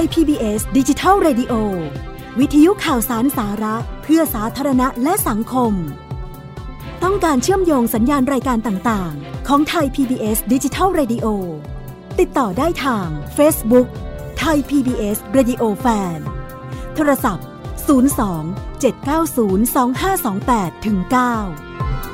ย PBS ดิจิทัล Radio วิทยุข่าวสารสาระ เพื่อสาธารณะและสังคม ต้องการเชื่อมโยงสัญญาณรายการต่างๆ ของไทย PBS ดิจิทัล Radio ติดต่อได้ทาง Facebook ไทย PBS Radio Fan โทรศัพท์ 02 790 2528ถึง9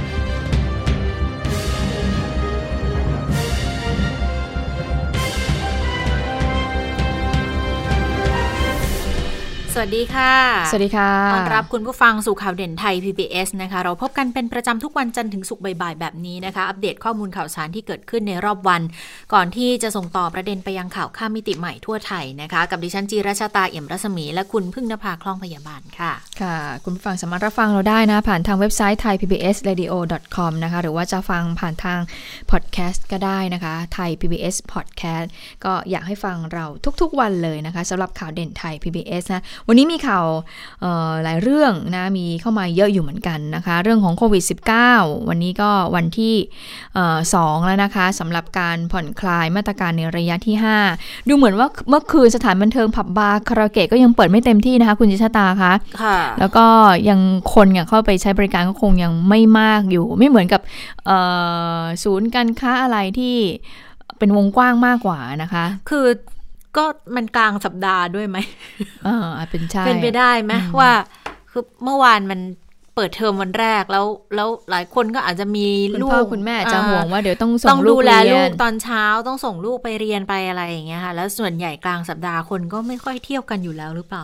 สวัสดีค่ะ สวัสดีค่ะ ต้อนรับคุณผู้ฟังสู่ข่าวเด่นไทย PBS นะคะ เราพบกันเป็นประจำทุกวันจันทร์ถึงศุกร์บ่ายๆแบบนี้นะคะ อัปเดตข้อมูลข่าวสารที่เกิดขึ้นในรอบวัน ก่อนที่จะส่งต่อประเด็นไปยังข่าวข้ามมิติใหม่ทั่วไทยนะคะ กับดิฉันจีราชาตาเอี่ยมรัศมี และคุณพึ่งนภาคล่องพยาบาลค่ะ ค่ะ คุณผู้ฟังสามารถรับฟังเราได้นะ ผ่านทางเว็บไซต์ thaipbsradio.com นะคะ หรือว่าจะฟังผ่านทางพอดแคสต์ก็ได้นะคะ ไทย PBS Podcast ก็อยากให้ฟังเราทุกๆวันเลยนะคะสำหรับข่าวเด่นไทย PBS นะวันนี้มีข่าวหลายเรื่องนะมีเข้ามาเยอะอยู่เหมือนกันนะคะ เรื่องของโควิด -19 วันนี้ก็วันที่สองแล้วนะคะสำหรับการผ่อนคลายมาตรการในระยะที่ 5 ดูเหมือนว่าเมื่อคืนสถานบันเทิงผับบาร์คาราโอเกะก็ยังเปิดไม่เต็มที่นะคะ คุณจิชตาคะค่ะ แล้วก็ยังคนอยากเข้าไปใช้บริการก็คงยังไม่มากอยู่ ไม่เหมือนกับศูนย์การค้าอะไรที่เป็นวงกว้างมากกว่านะคะ คือ ก็มันกลางสัปดาห์ด้วยไหมเออเป็นใช่เป็นไปได้ไหมว่าคือเมื่อวานมันเปิดเทอมวันแรกแล้ว แล้วหลายคนก็อาจจะมีลูกคุณแม่จะห่วงว่าเดี๋ยวต้องส่งลูกเรียนต้องดูแลลูกตอนเช้าต้องส่งลูกไปเรียนไปอะไรอย่างเงี้ยค่ะแล้วส่วนใหญ่กลางสัปดาห์คนก็ไม่ค่อยเที่ยวกันอยู่แล้วหรือเปล่า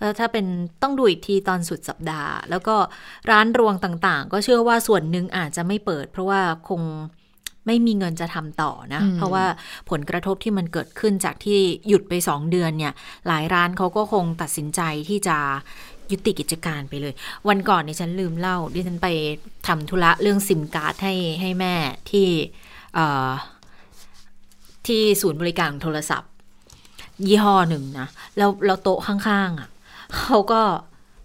แล้วถ้าเป็นต้องดูอีกทีตอนสุดสัปดาห์ แล้วก็ร้านรวงต่างๆ ก็เชื่อว่าส่วนหนึ่งอาจจะไม่เปิด เพราะว่าคง ไม่มีเงินจะทำต่อนะ เพราะว่าผลกระทบที่มันเกิดขึ้นจากที่หยุดไปสองเดือนเนี่ย หลายร้านเขาก็คงตัดสินใจที่จะยุติกิจการไปเลย วันก่อนนี่ฉันลืมเล่า ดิฉันไปทำธุระเรื่องซิมการ์ดให้ให้แม่ที่ที่ศูนย์บริการโทรศัพท์ ยี่ห้อหนึ่งนะแล้วเราโต๊ะข้างๆอะ่ะเขาก็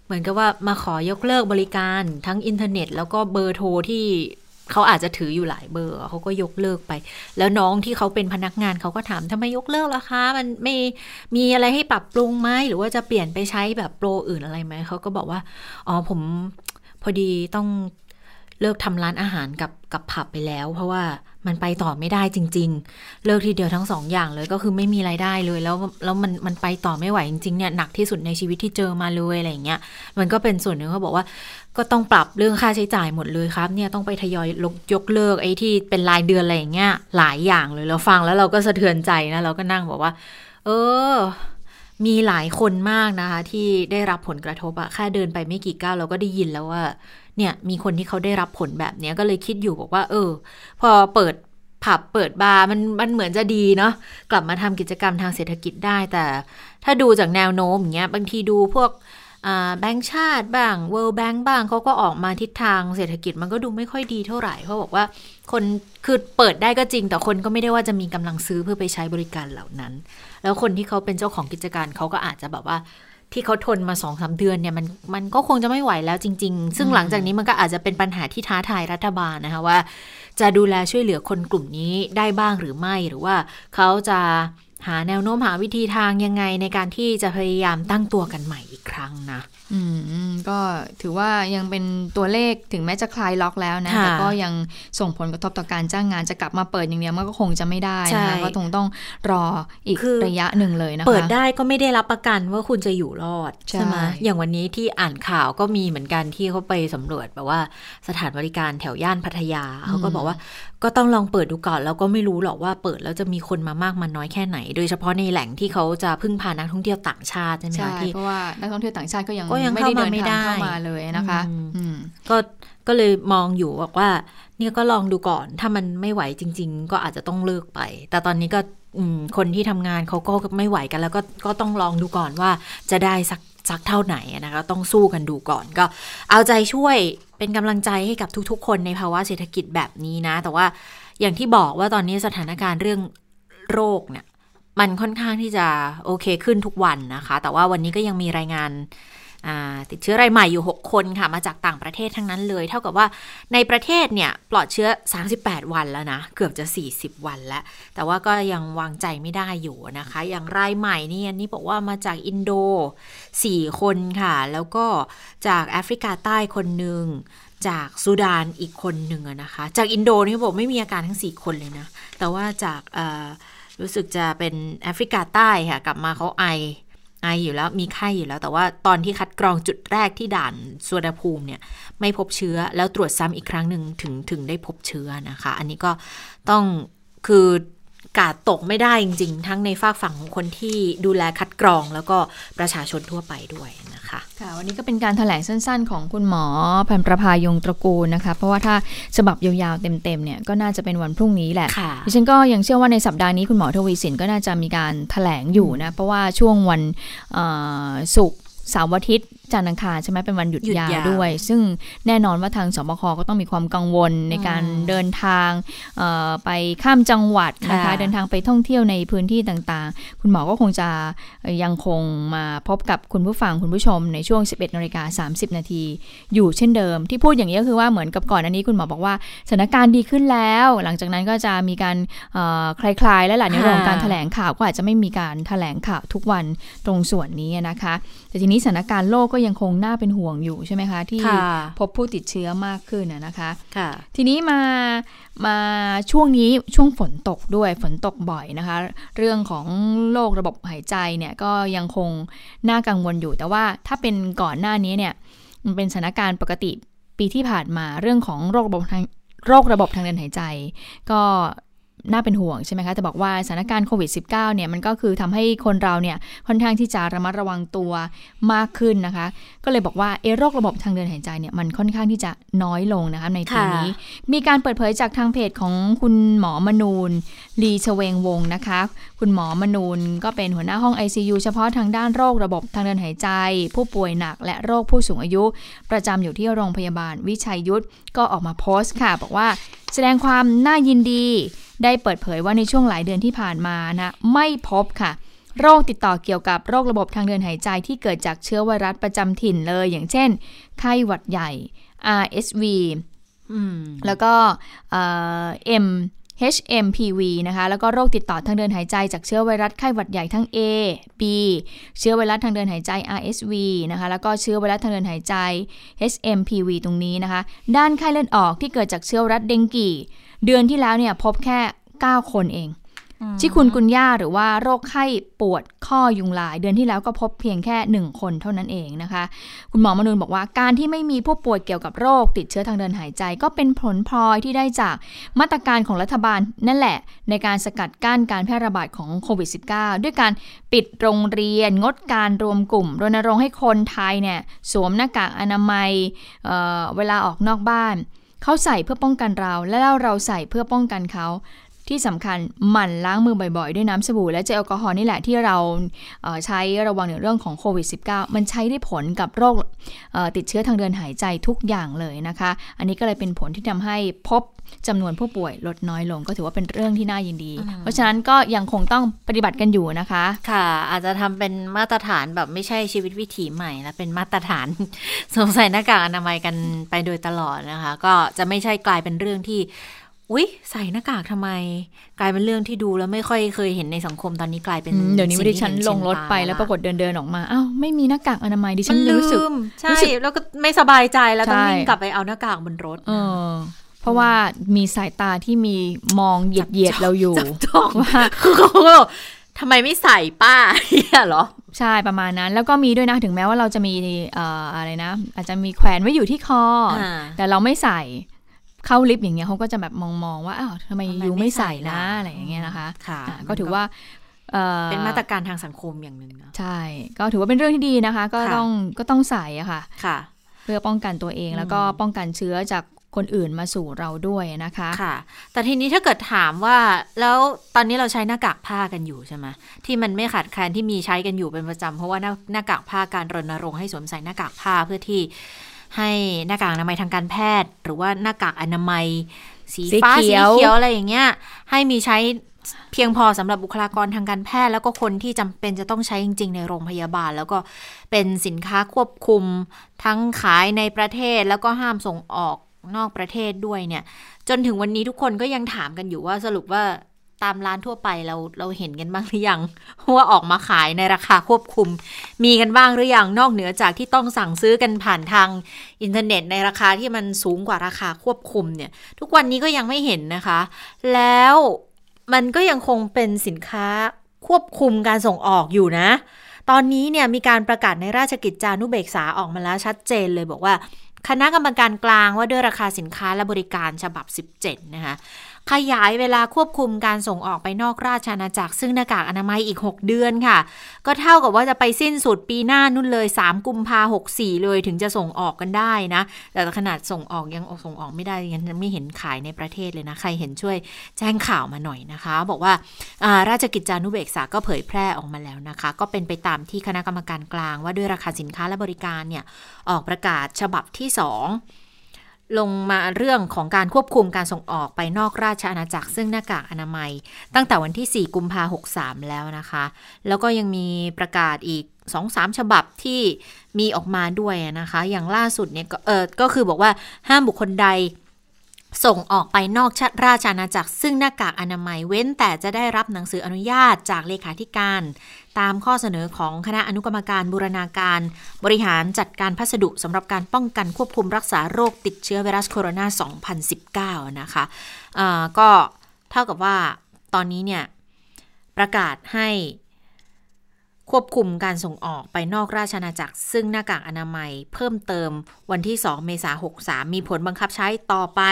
เหมือนกับว่ามาขอยกเลิกบริการทั้งอินเทอร์เน็ต แล้วก็เบอร์โทรที่ เขาอาจจะถืออยู่หลายเบอร์เขาก็ยกเลิกไป แล้วน้องที่เขาเป็นพนักงานเขาก็ถามทำไมยกเลิกล่ะคะ มันไม่มีอะไรให้ปรับปรุงไหมหรือว่าจะเปลี่ยนไปใช้แบบโปรอื่นอะไรไหมเขาก็บอกว่าอ๋อผมพอดีต้องเลิกทำร้านอาหารกับ กับผับไปแล้ว เพราะว่ามันไปต่อไม่ได้จริง ๆ เลิกทีเดียวทั้งสองอย่างเลยก็คือไม่มีไรายได้เลยแล้วแล้วมันมันไปต่อไม่ไหวจริงๆเนี่ยหนักที่สุดในชีวิตที่เจอมาเลยอะไรเงี้ยมันก็เป็นส่วนหนึ่งเขาบอกว่า ก็ต้องปรับเรื่องค่าใช้จ่ายหมดเลยครับเนี่ยต้องไปทยอยยกเลิกไอ้ที่เป็นรายเดือนอะไรอย่างเงี้ยหลายอย่างเลยเราฟังแล้วเราก็สะเทือนใจนะเราก็นั่งบอกว่า เออ มีหลายคนมากนะคะ ที่ได้รับผลกระทบอะแค่เดินไปไม่กี่ก้าวเราก็ได้ยินแล้วว่า เนี่ยมีคนที่เขาได้รับผลแบบเนี้ยก็เลยคิดอยู่บอกว่า เออ พอเปิดผับเปิดบาร์มันมันเหมือนจะดีเนาะกลับมาทำกิจกรรมทางเศรษฐกิจได้แต่ ถ้าดูจากแนวโน้มอย่างเงี้ยบางทีดูพวก แบงก์ชาติบ้าง World Bank บ้างเขาก็ออกมาทิศทางเศรษฐกิจมันก็ดูไม่ค่อยดีเท่าไหร่เขาบอกว่าคนคือเปิดได้ก็จริง แต่คนก็ไม่ได้ว่าจะมีกำลังซื้อเพื่อไปใช้บริการเหล่านั้น แล้วคนที่เขาเป็นเจ้าของกิจการเขาก็อาจจะแบบว่าที่เขาทนมาสองสาเดือนเนี่ยมันมันก็คงจะไม่ไหวแล้วจริง ๆ ซึ่งหลังจากนี้มันก็อาจจะเป็นปัญหาที่ท้าทายรัฐบาลนะคะว่า จะดูแลช่วยเหลือคนกลุ่มนี้ได้บ้างหรือไม่หรือว่าเขาจะ หาแนวโน้มหาวิธีทางยังไงในการที่จะพยายามตั้งตัวกันใหม่อีกครั้งนะ อืมก็ถือว่ายังเป็นตัวเลขถึงแม้จะคลายล็อกแล้วนะ แต่ก็ยังส่งผลกระทบต่อการจ้างงานจะกลับมาเปิดอย่างเดียวมันก็คงจะไม่ได้นะคะก็คงต้องรออีกระยะหนึ่งเลยนะคะเปิดได้ก็ไม่ได้รับประกันว่าคุณจะอยู่รอดใช่ไหมอย่างวันนี้ที่อ่านข่าวก็มีเหมือนกันที่เขาไปสำรวจแบบว่าสถานบริการแถวย่านพัทยาเขาก็บอกว่าก็ต้องลองเปิดดูก่อนแล้วก็ไม่รู้หรอกว่าเปิดแล้วจะมีคนมามากมันน้อยแค่ไหน โดยเฉพาะในแหล่งที่เขาจะพึ่งพานักท่องเที่ยวต่างชาติใช่ไหมคะที่เพราะว่านักท่องเที่ยวต่างชาติก็ยังก็ยังเข้ามาไม่ได้เข้ามาเลยนะคะก็ก็เลยมองอยู่บอกว่า เนี่ยก็ลองดูก่อน ถ้ามันไม่ไหวจริง ๆ ก็อาจจะต้องเลิกไป แต่ตอนนี้ก็คนที่ทำงานเขาก็ไม่ไหวกัน แล้วก็ก็ต้องลองดูก่อนว่าจะได้สักสักเท่าไหนนะคะต้องสู้กันดูก่อนก็ เอาใจช่วยเป็นกำลังใจให้กับทุกๆ คนในภาวะเศรษฐกิจแบบนี้นะ แต่ว่าอย่างที่บอกว่าตอนนี้สถานการณ์เรื่องโรคเนี่ยมันค่อนข้างที่จะโอเคขึ้นทุกวันนะคะ แต่ว่าวันนี้ก็ยังมีรายงาน ติดเชื้อรายใหม่อยู่ 6 คนค่ะ มาจากต่างประเทศทั้งนั้นเลย เท่ากับว่าในประเทศเนี่ย ปลอดเชื้อ 38 วันแล้วนะ เกือบจะ 40 วันแล้ว แต่ว่าก็ยังวางใจไม่ได้อยู่นะคะ อย่างรายใหม่นี่อันนี้บอกว่ามาจากอินโด 4 คนค่ะ แล้วก็จากแอฟริกาใต้คนหนึ่งจากซูดานอีกคนหนึ่งนะคะ จากอินโดนี่บอกไม่มีอาการทั้ง 4 คนเลยนะ แต่ว่าจากรู้สึกจะเป็นแอฟริกาใต้ค่ะ กลับมาเขาไอ ไออยู่แล้วมีไข้อยู่แล้ว แต่ว่าตอนที่คัดกรองจุดแรกที่ด่านสวนภูมิเนี่ยไม่พบเชื้อแล้วตรวจซ้ำอีกครั้งหนึ่งถึงถึงได้พบเชื้อนะคะ อันนี้ก็ต้องคือ กาดตกไม่ได้จริง ๆ ทั้งในฝากฝั่งของคนที่ดูแลคัดกรอง แล้วก็ประชาชนทั่วไปด้วยนะคะค่ะวันนี้ก็เป็นการถแถลงสั้น ๆ ของคุณหมอพันประภายงตระกูลนะคะ เพราะว่าถ้าฉบับยาวๆเต็มๆเนี่ยก็น่าจะเป็นวันพรุ่งนี้แหละดิฉันก็ยังเชื่อว่าในสัปดาห์นี้คุณหมอทวีสินก็น่าจะมีการถแถลงอยู่นะเพราะว่าช่วงวันศุกร์เสาร์อาทิตย์ จันทร์อังคารใช่ไหมเป็นวันหยุดยาวด้วย ซึ่งแน่นอนว่าทางสบคก็ต้องมีความกังวลในการเดินทางไปข้ามจังหวัดนะคะเดินทางไปท่องเที่ยวในพื้นที่ต่างๆ คุณหมอก็คงจะยังคงมาพบกับคุณผู้ฟังคุณผู้ชมในช่วง 11นาฬิกา30 นาที อยู่เช่นเดิม ที่พูดอย่างนี้ก็คือว่าเหมือนกับก่อนอันนี้คุณหมอบอกว่าสถานการณ์ดีขึ้นแล้ว หลังจากนั้นก็จะมีการคลายๆ และหลังในเรื่องการแถลงข่าวก็อาจจะไม่มีการแถลงข่าวทุกวันตรงส่วนนี้นะคะ แต่ทีนี้สถานการณ์โลกก็ยังคงน่าเป็นห่วงอยู่ใช่ไหมคะ ที่พบผู้ติดเชื้อมากขึ้นนะคะค่ะทีนี้มามาช่วงนี้ช่วงฝนตกด้วยฝนตกบ่อยนะคะ เรื่องของโรคระบบหายใจเนี่ยก็ยังคงน่ากังวลอยู่ แต่ว่าถ้าเป็นก่อนหน้านี้เนี่ยมันเป็นสถานการณ์ปกติปีที่ผ่านมาเรื่องของโรคระบบทางโรคระบบทางเดินหายใจ ก็ น่าเป็นห่วงใช่ไหมคะ แต่บอกว่าสถานการณ์โควิด -19 เนี่ยมันก็คือทำให้คนเราเนี่ยค่อนข้างที่จะระมัดระวังตัวมากขึ้นนะคะ ก็เลยบอกว่าเอโรคระบบทางเดินหายใจเนี่ยมันค่อนข้างที่จะน้อยลงนะคะในปีนี้ มีการเปิดเผยจากทางเพจของคุณหมอมนูนลีชเวงวงนะคะ คุณหมอมนูนก็เป็นหัวหน้าห้อง ICU เฉพาะทางด้านโรคระบบทางเดินหายใจ ผู้ป่วยหนักและโรคผู้สูงอายุ ประจำอยู่ที่โรงพยาบาลวิชัยยุทธก็ออกมาโพสต์ค่ะ บอกว่าแสดงความน่ายินดี ได้เปิดเผยว่าในช่วงหลายเดือนที่ผ่านมานะไม่พบค่ะ โรคติดต่อเกี่ยวกับโรคระบบทางเดินหายใจที่เกิดจากเชื้อไวรัสประจำถิ่นเลย อย่างเช่น ไข้หวัดใหญ่ RSV แล้วก็เอ็ม HMPV นะคะ แล้วก็โรคติดต่อทางเดินหายใจจากเชื้อไวรัสไข้หวัดใหญ่ทั้ง A B เชื้อไวรัสทางเดินหายใจ RSV นะคะ แล้วก็เชื้อไวรัสทางเดินหายใจ HMPV ตรงนี้นะคะ ด้านไข้เลือดออกที่เกิดจากเชื้อไวรัสเดงกี เดือนที่แล้วเนี่ยพบแค่ 9 คนเอง ชิคุณกุญย่าหรือว่าโรคไข้ปวดข้อยุงลาย เดือนที่แล้วก็พบเพียงแค่ 1 คนเท่านั้นเองนะคะ คุณหมอมนุนบอกว่าการที่ไม่มีผู้ป่วยเกี่ยวกับโรคติดเชื้อทางเดินหายใจ ก็เป็นผลพลอยที่ได้จากมาตรการของรัฐบาลนั่นแหละ ในการสกัดกั้นการแพร่ระบาดของโควิด -19 ด้วยการปิดโรงเรียน งดการรวมกลุ่ม รณรงค์ให้คนไทยเนี่ยสวมหน้ากากอนามัยเเวลาออกนอกบ้าน เขาใส่เพื่อป้องกันเรา และเราใส่เพื่อป้องกันเขา ที่สำคัญหมั่นล้างมือบ่อยๆ ด้วยน้ำสบู่และเจลแอลกอฮอล์นี่แหละที่เราใช้ระวังในเรื่องของโควิด -19 มันใช้ได้ผลกับโรคติดเชื้อทางเดินหายใจทุกอย่างเลยนะคะ อันนี้ก็เลยเป็นผลที่ทำให้พบจำนวนผู้ป่วยลดน้อยลงก็ถือว่าเป็นเรื่องที่น่ายินดี เพราะฉะนั้นก็ยังคงต้องปฏิบัติกันอยู่นะคะ ค่ะ อาจจะทำเป็นมาตรฐานแบบไม่ใช่ชีวิตวิถีใหม่แล้วเป็นมาตรฐานสงสัยหน้ากากอนามัยกันไปโดยตลอดนะคะ ก็จะไม่ใช่กลายเป็นเรื่องที่ อุ๊ย ใส่หน้ากากทำไม กลายเป็นเรื่องที่ดูแล้วไม่ค่อยเคยเห็นในสังคมตอนนี้กลายเป็นเดี๋ยวนี้ดิฉันลงรถไปแล้วปรากฏเดินเดินออกมาอ้าวไม่มีหน้ากากอนามัยดิฉันรู้สึกใช่แล้วก็ไม่สบายใจแล้วต้องวิ่งกลับไปเอาหน้ากากบนรถเพราะว่ามีสายตาที่มีมองเหยียดเหยียดเราอยู่ว่าคือเขาทำไมไม่ใส่ป้าเนี่ยหรอ ใช่ประมาณนั้น แล้วก็มีด้วยนะถึงแม้ว่าเราจะมีอะไรนะ อาจจะมีแขวนไว้อยู่ที่คอ แต่เราไม่ใส่ เข้าลิฟต์อย่างเงี้ยเขาก็จะแบบมองๆว่าอ้าวทำไมยูไม่ใส่นะอะไรอย่างเงี้ยนะคะค่ะก็ถือว่าเป็นมาตรการทางสังคมอย่างหนึ่งนะใช่ ก็ถือว่าเป็นเรื่องที่ดีนะคะ ก็ต้องก็ต้องใส่อะค่ะค่ะ เพื่อป้องกันตัวเองแล้วก็ป้องกันเชื้อจากคนอื่นมาสู่เราด้วยนะคะค่ะ แต่ทีนี้ถ้าเกิดถามว่าแล้วตอนนี้เราใช้หน้ากากผ้ากันอยู่ใช่ไหมที่มันไม่ขาดแคลนที่มีใช้กันอยู่เป็นประจำเพราะว่าหน้ากากผ้าการรณรงค์ให้สวมใส่หน้ากากผ้าเพื่อที่ ให้หน้ากากอนามัยทางการแพทย์ หรือว่าหน้ากากอนามัย สีสีฟ้าเขีสียวเขียวอะไรอย่างเงี้ยให้มีใช้เพียงพอสำหรับบุคลากรทางการแพทย์ แล้วก็คนที่จำเป็นจะต้องใช้จริง ๆ ในโรงพยาบาล แล้วก็เป็นสินค้าควบคุมทั้งขายในประเทศแล้วก็ห้ามส่งออกนอกประเทศด้วยเนี่ย จนถึงวันนี้ทุกคนก็ยังถามกันอยู่ว่าสรุปว่า ตามร้านทั่วไปเราเราเห็นกันบ้างหรือยังว่าออกมาขายในราคาควบคุม มีกันบ้างหรือยังนอกเหนือจากที่ต้องสั่งซื้อกันผ่านทางอินเทอร์เน็ตในราคาที่มันสูงกว่าราคาควบคุมเนี่ย ทุกวันนี้ก็ยังไม่เห็นนะคะ แล้วมันก็ยังคงเป็นสินค้าควบคุมการส่งออกอยู่นะ ตอนนี้เนี่ยมีการประกาศในราชกิจจานุเบกษาออกมาแล้วชัดเจนเลยบอกว่าคณะกรรมการกลางว่าด้วยราคาสินค้าและบริการฉบับ 17 นะคะ ขยายเวลาควบคุมการส่งออกไปนอกราชอาณาจักร ซึ่งหน้ากากอนามัยอีก 6 เดือนค่ะ ก็เท่ากับว่าจะไปสิ้นสุดปีหน้านู่นเลย 3 กุมภาหกสี่เลยถึงจะส่งออกกันได้นะ แต่ขนาดส่งออกยังส่งออกไม่ได้ยังไม่เห็นขายในประเทศเลยนะ ใครเห็นช่วยแจ้งข่าวมาหน่อยนะคะ บอกว่าอ่าราชกิจจานุเบกษาก็เผยแพร่ออกมาแล้วนะคะ ก็เป็นไปตามที่คณะกรรมการกลาง ว่าด้วยราคาสินค้าและบริการเนี่ยออกประกาศฉบับที่ 2 ลงมาเรื่องของการควบคุมการส่งออกไปนอกราชอาณาจักร ซึ่งหน้ากากอนามัย ตั้งแต่วันที่ 4 กุมภาหกแล้วนะคะ แล้วก็ยังมีประกาศอีก 2-3 ฉบับที่มีออกมาด้วยนะคะ อย่างล่าสุดเนี่ยก็เออก็คือบอกว่าห้ามบุคคลใด ส่งออกไปนอกชาติราชอาณาจักร ซึ่งหน้ากากอนามัยเว้นแต่จะได้รับหนังสืออนุญาตจากเลขาธิการ ตามข้อเสนอของคณะอนุกรรมการบูรณาการ บริหารจัดการพัสดุสำหรับการป้องกันควบคุมรักษาโรคติดเชื้อไวรัสโคโรนา 2019 นะคะะก็เท่ากับว่าตอนนี้เนี่ยประกาศให้ ควบคุมการส่งออกไปนอกราชอาณาจักร ซึ่งหน้ากากอนามัยเพิ่มเติมวันที่ 2 เมษายน 63 มีผลบังคับใช้ต่อไป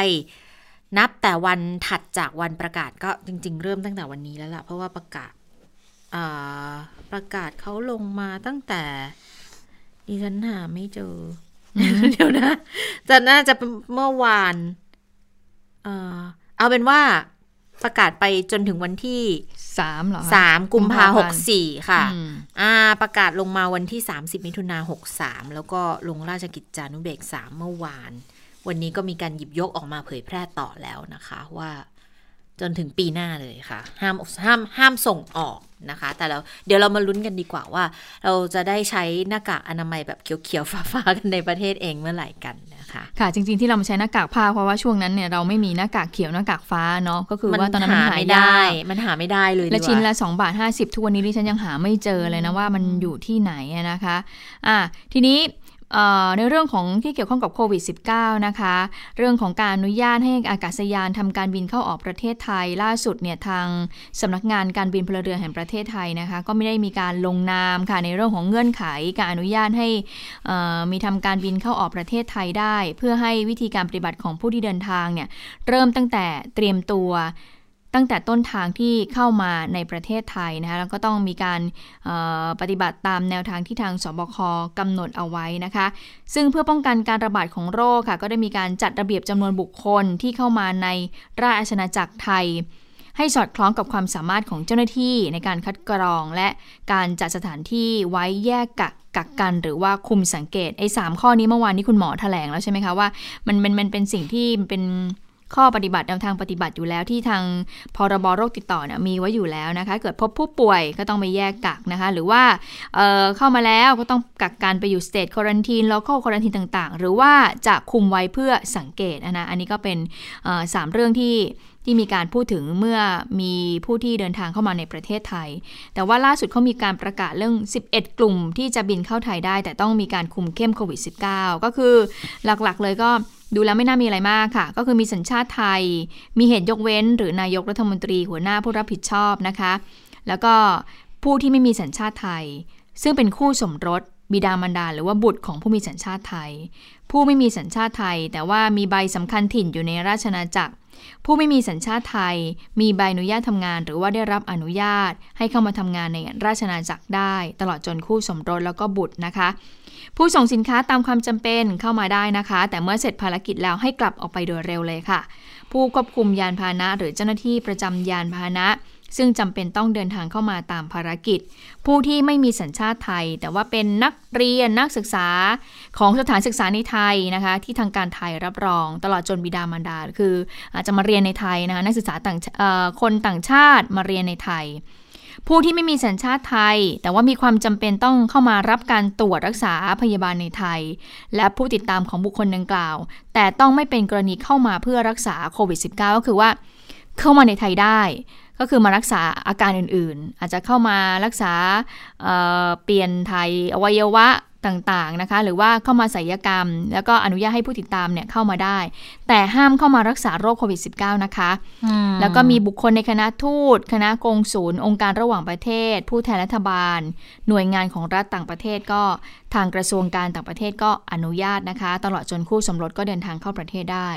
นับแต่วันถัดจากวันประกาศก็จริง ๆ เริ่มตั้งแต่วันนี้แล้วล่ะ เพราะว่าประกาศประกาศเขาลงมาตั้งแต่ดิฉันหาไม่เจอ เดี๋ยวนะ จะน่าจะเมื่อวาน เอาเป็นว่า ประกาศไปจนถึงวันที่สามเหรอคะสามกุมภากุหมกภาพันธ์สี่ค่ะอืมอ่าประกาศลงมาวันที่30มิถุนาหกสามแล้วก็ลงราชกิจจานุเบกษาเมื่อวาน วันนี้ก็มีการหยิบยกออกมาเผยแพร่ต่อแล้วนะคะว่า จนถึงปีหน้าเลยค่ะ ห้ามห้ามห้ามส่งออกนะคะ แต่เราเดี๋ยวเรามาลุ้นกันดีกว่าว่า เราจะได้ใช้หน้ากากอนามัยแบบเขียวๆฟ้าๆกันในประเทศเองเมื่อไหร่กันนะคะค่ะ จริง ๆที่เรามาใช้หน้ากากผ้าเพราะว่าช่วงนั้นเนี่ยเราไม่มีหน้ากากเขียวหน้ากากฟ้าเนาะก็คือว่าตอนนั้นมันหาไม่ยาได้กมันหาไม่ได้เลยและดีกว่าชิ้นละ2บาท50ทุกวันนี้ดิฉันยังหาไม่เจอเลยนะว่ามันอยู่ที่ไหนอะนะคะ อะทีนี้เอ่อ ในเรื่องของที่เกี่ยวข้องกับโควิด -19 นะคะ เรื่องของการอนุญาตให้อากาศยานทำการบินเข้าออกประเทศไทย ล่าสุดเนี่ยทางสำนักงานการบินพลเรือนแห่งประเทศไทยนะคะ ก็ไม่ได้มีการลงนามค่ะในเรื่องของเงื่อนไขการอนุญาตให้มีทำการบินเข้าออกประเทศไทยได้ เพื่อให้วิธีการปฏิบัติของผู้ที่เดินทางเนี่ยเริ่มตั้งแต่เตรียมตัว ตั้งแต่ต้นทางที่เข้ามาในประเทศไทยนะคะแล้วก็ต้องมีการปฏิบัติตามแนวทางที่ทางสบคกำหนดเอาไว้นะคะ ซึ่งเพื่อป้องกันการระบาดของโรคค่ะ ก็ได้มีการจัดระเบียบจำนวนบุคคลที่เข้ามาในราชอาณาจักรไทย ให้สอดคล้องกับความสามารถของเจ้าหน้าที่ในการคัดกรอง และการจัดสถานที่ไว้แยกกักกักกันหรือว่าคุมสังเกตไอ้สามข้อนี้เมื่อวานนี้คุณหมอแถลงแล้วใช่ไหมคะว่ามันมันมันเป็นสิ่งที่เป็น ข้อปฏิบัติแนวทางปฏิบัติอยู่แล้วที่ทางพรบโรคติดต่อเนี่ยมีไว้อยู่แล้วนะคะ เกิดพบผู้ป่วยก็ต้องไปแยกกักนะคะ หรือว่าเเข้ามาแล้วก็ต้องกักกันไปอยู่สเตทควอนตีนแล้วก็ควอนตีนต่างๆ หรือว่าจะคุมไว้เพื่อสังเกตนะอันนี้ก็เป็นสามเรื่องที่ที่มีการพูดถึงเมื่อมีผู้ที่เดินทางเข้ามาในประเทศไทย แต่ว่าล่าสุดเขามีการประกาศเรื่อง 11 กลุ่มที่จะบินเข้าไทยได้ แต่ต้องมีการคุมเข้มโควิด -19 ก็คือหลักๆ เลยก็ดูแล้วไม่น่ามีอะไรมากค่ะ ก็คือมีสัญชาติไทย มีเหตุยกเว้น หรือนายกรัฐมนตรีหัวหน้าผู้รับผิดชอบนะคะ แล้วก็ผู้ที่ไม่มีสัญชาติไทย ซึ่งเป็นคู่สมรส บิดามารดาหรือว่าบุตรของผู้มีสัญชาติไทย ผู้ไม่มีสัญชาติไทย แต่ว่ามีใบสำคัญถิ่นอยู่ในราชอาจักร ผู้ไม่มีสัญชาติไทย มีใบอนุญาตทำงาน หรือว่าได้รับอนุญาตให้เข้ามาทำงานในราชอาณาจักรได้ ตลอดจนคู่สมรสแล้วก็บุตรนะคะ ผู้ส่งสินค้าตามความจำเป็นเข้ามาได้นะคะ แต่เมื่อเสร็จภารกิจแล้วให้กลับออกไปโดยเร็วเลยค่ะ ผู้ควบคุมยานพาหนะ หรือเจ้าหน้าที่ประจำยานพาหนะ ซึ่งจำเป็นต้องเดินทางเข้ามาตามภารกิจ ผู้ที่ไม่มีสัญชาติไทย แต่ว่าเป็นนักเรียนนักศึกษาของสถานศึกษาในไทยนะคะ ที่ทางการไทยรับรอง ตลอดจนบิดามารดา คืออาจจะมาเรียนในไทยนะคะนักศึกษาต่างคนต่างชาติมาเรียนในไทย ผู้ที่ไม่มีสัญชาติไทย แต่ว่ามีความจำเป็นต้องเข้ามารับการตรวจรักษาพยาบาลในไทย และผู้ติดตามของบุคคลดังกล่าว แต่ต้องไม่เป็นกรณีเข้ามาเพื่อรักษาโควิด -19 ก็คือว่าเข้ามาในไทยได้ ก็คือมารักษาอาการอื่นๆ อาจจะเข้ามารักษาเเปลี่ยนไทยอวัยวะ ต่างๆนะคะ หรือว่าเข้ามาศัลยกรรม แล้วก็อนุญาตให้ผู้ติดตามเนี่ยเข้ามาได้ แต่ห้ามเข้ามารักษาโรคโควิด -19 นะคะ แล้วก็มีบุคคลในคณะทูต คณะกงศูนย์องค์การระหว่างประเทศ ผู้แทนรัฐบาล หน่วยงานของรัฐต่างประเทศก็ ทางกระทรวงการต่างประเทศก็อนุญาตนะคะ ตลอดจนคู่สมรสก็เดินทางเข้าประเทศได้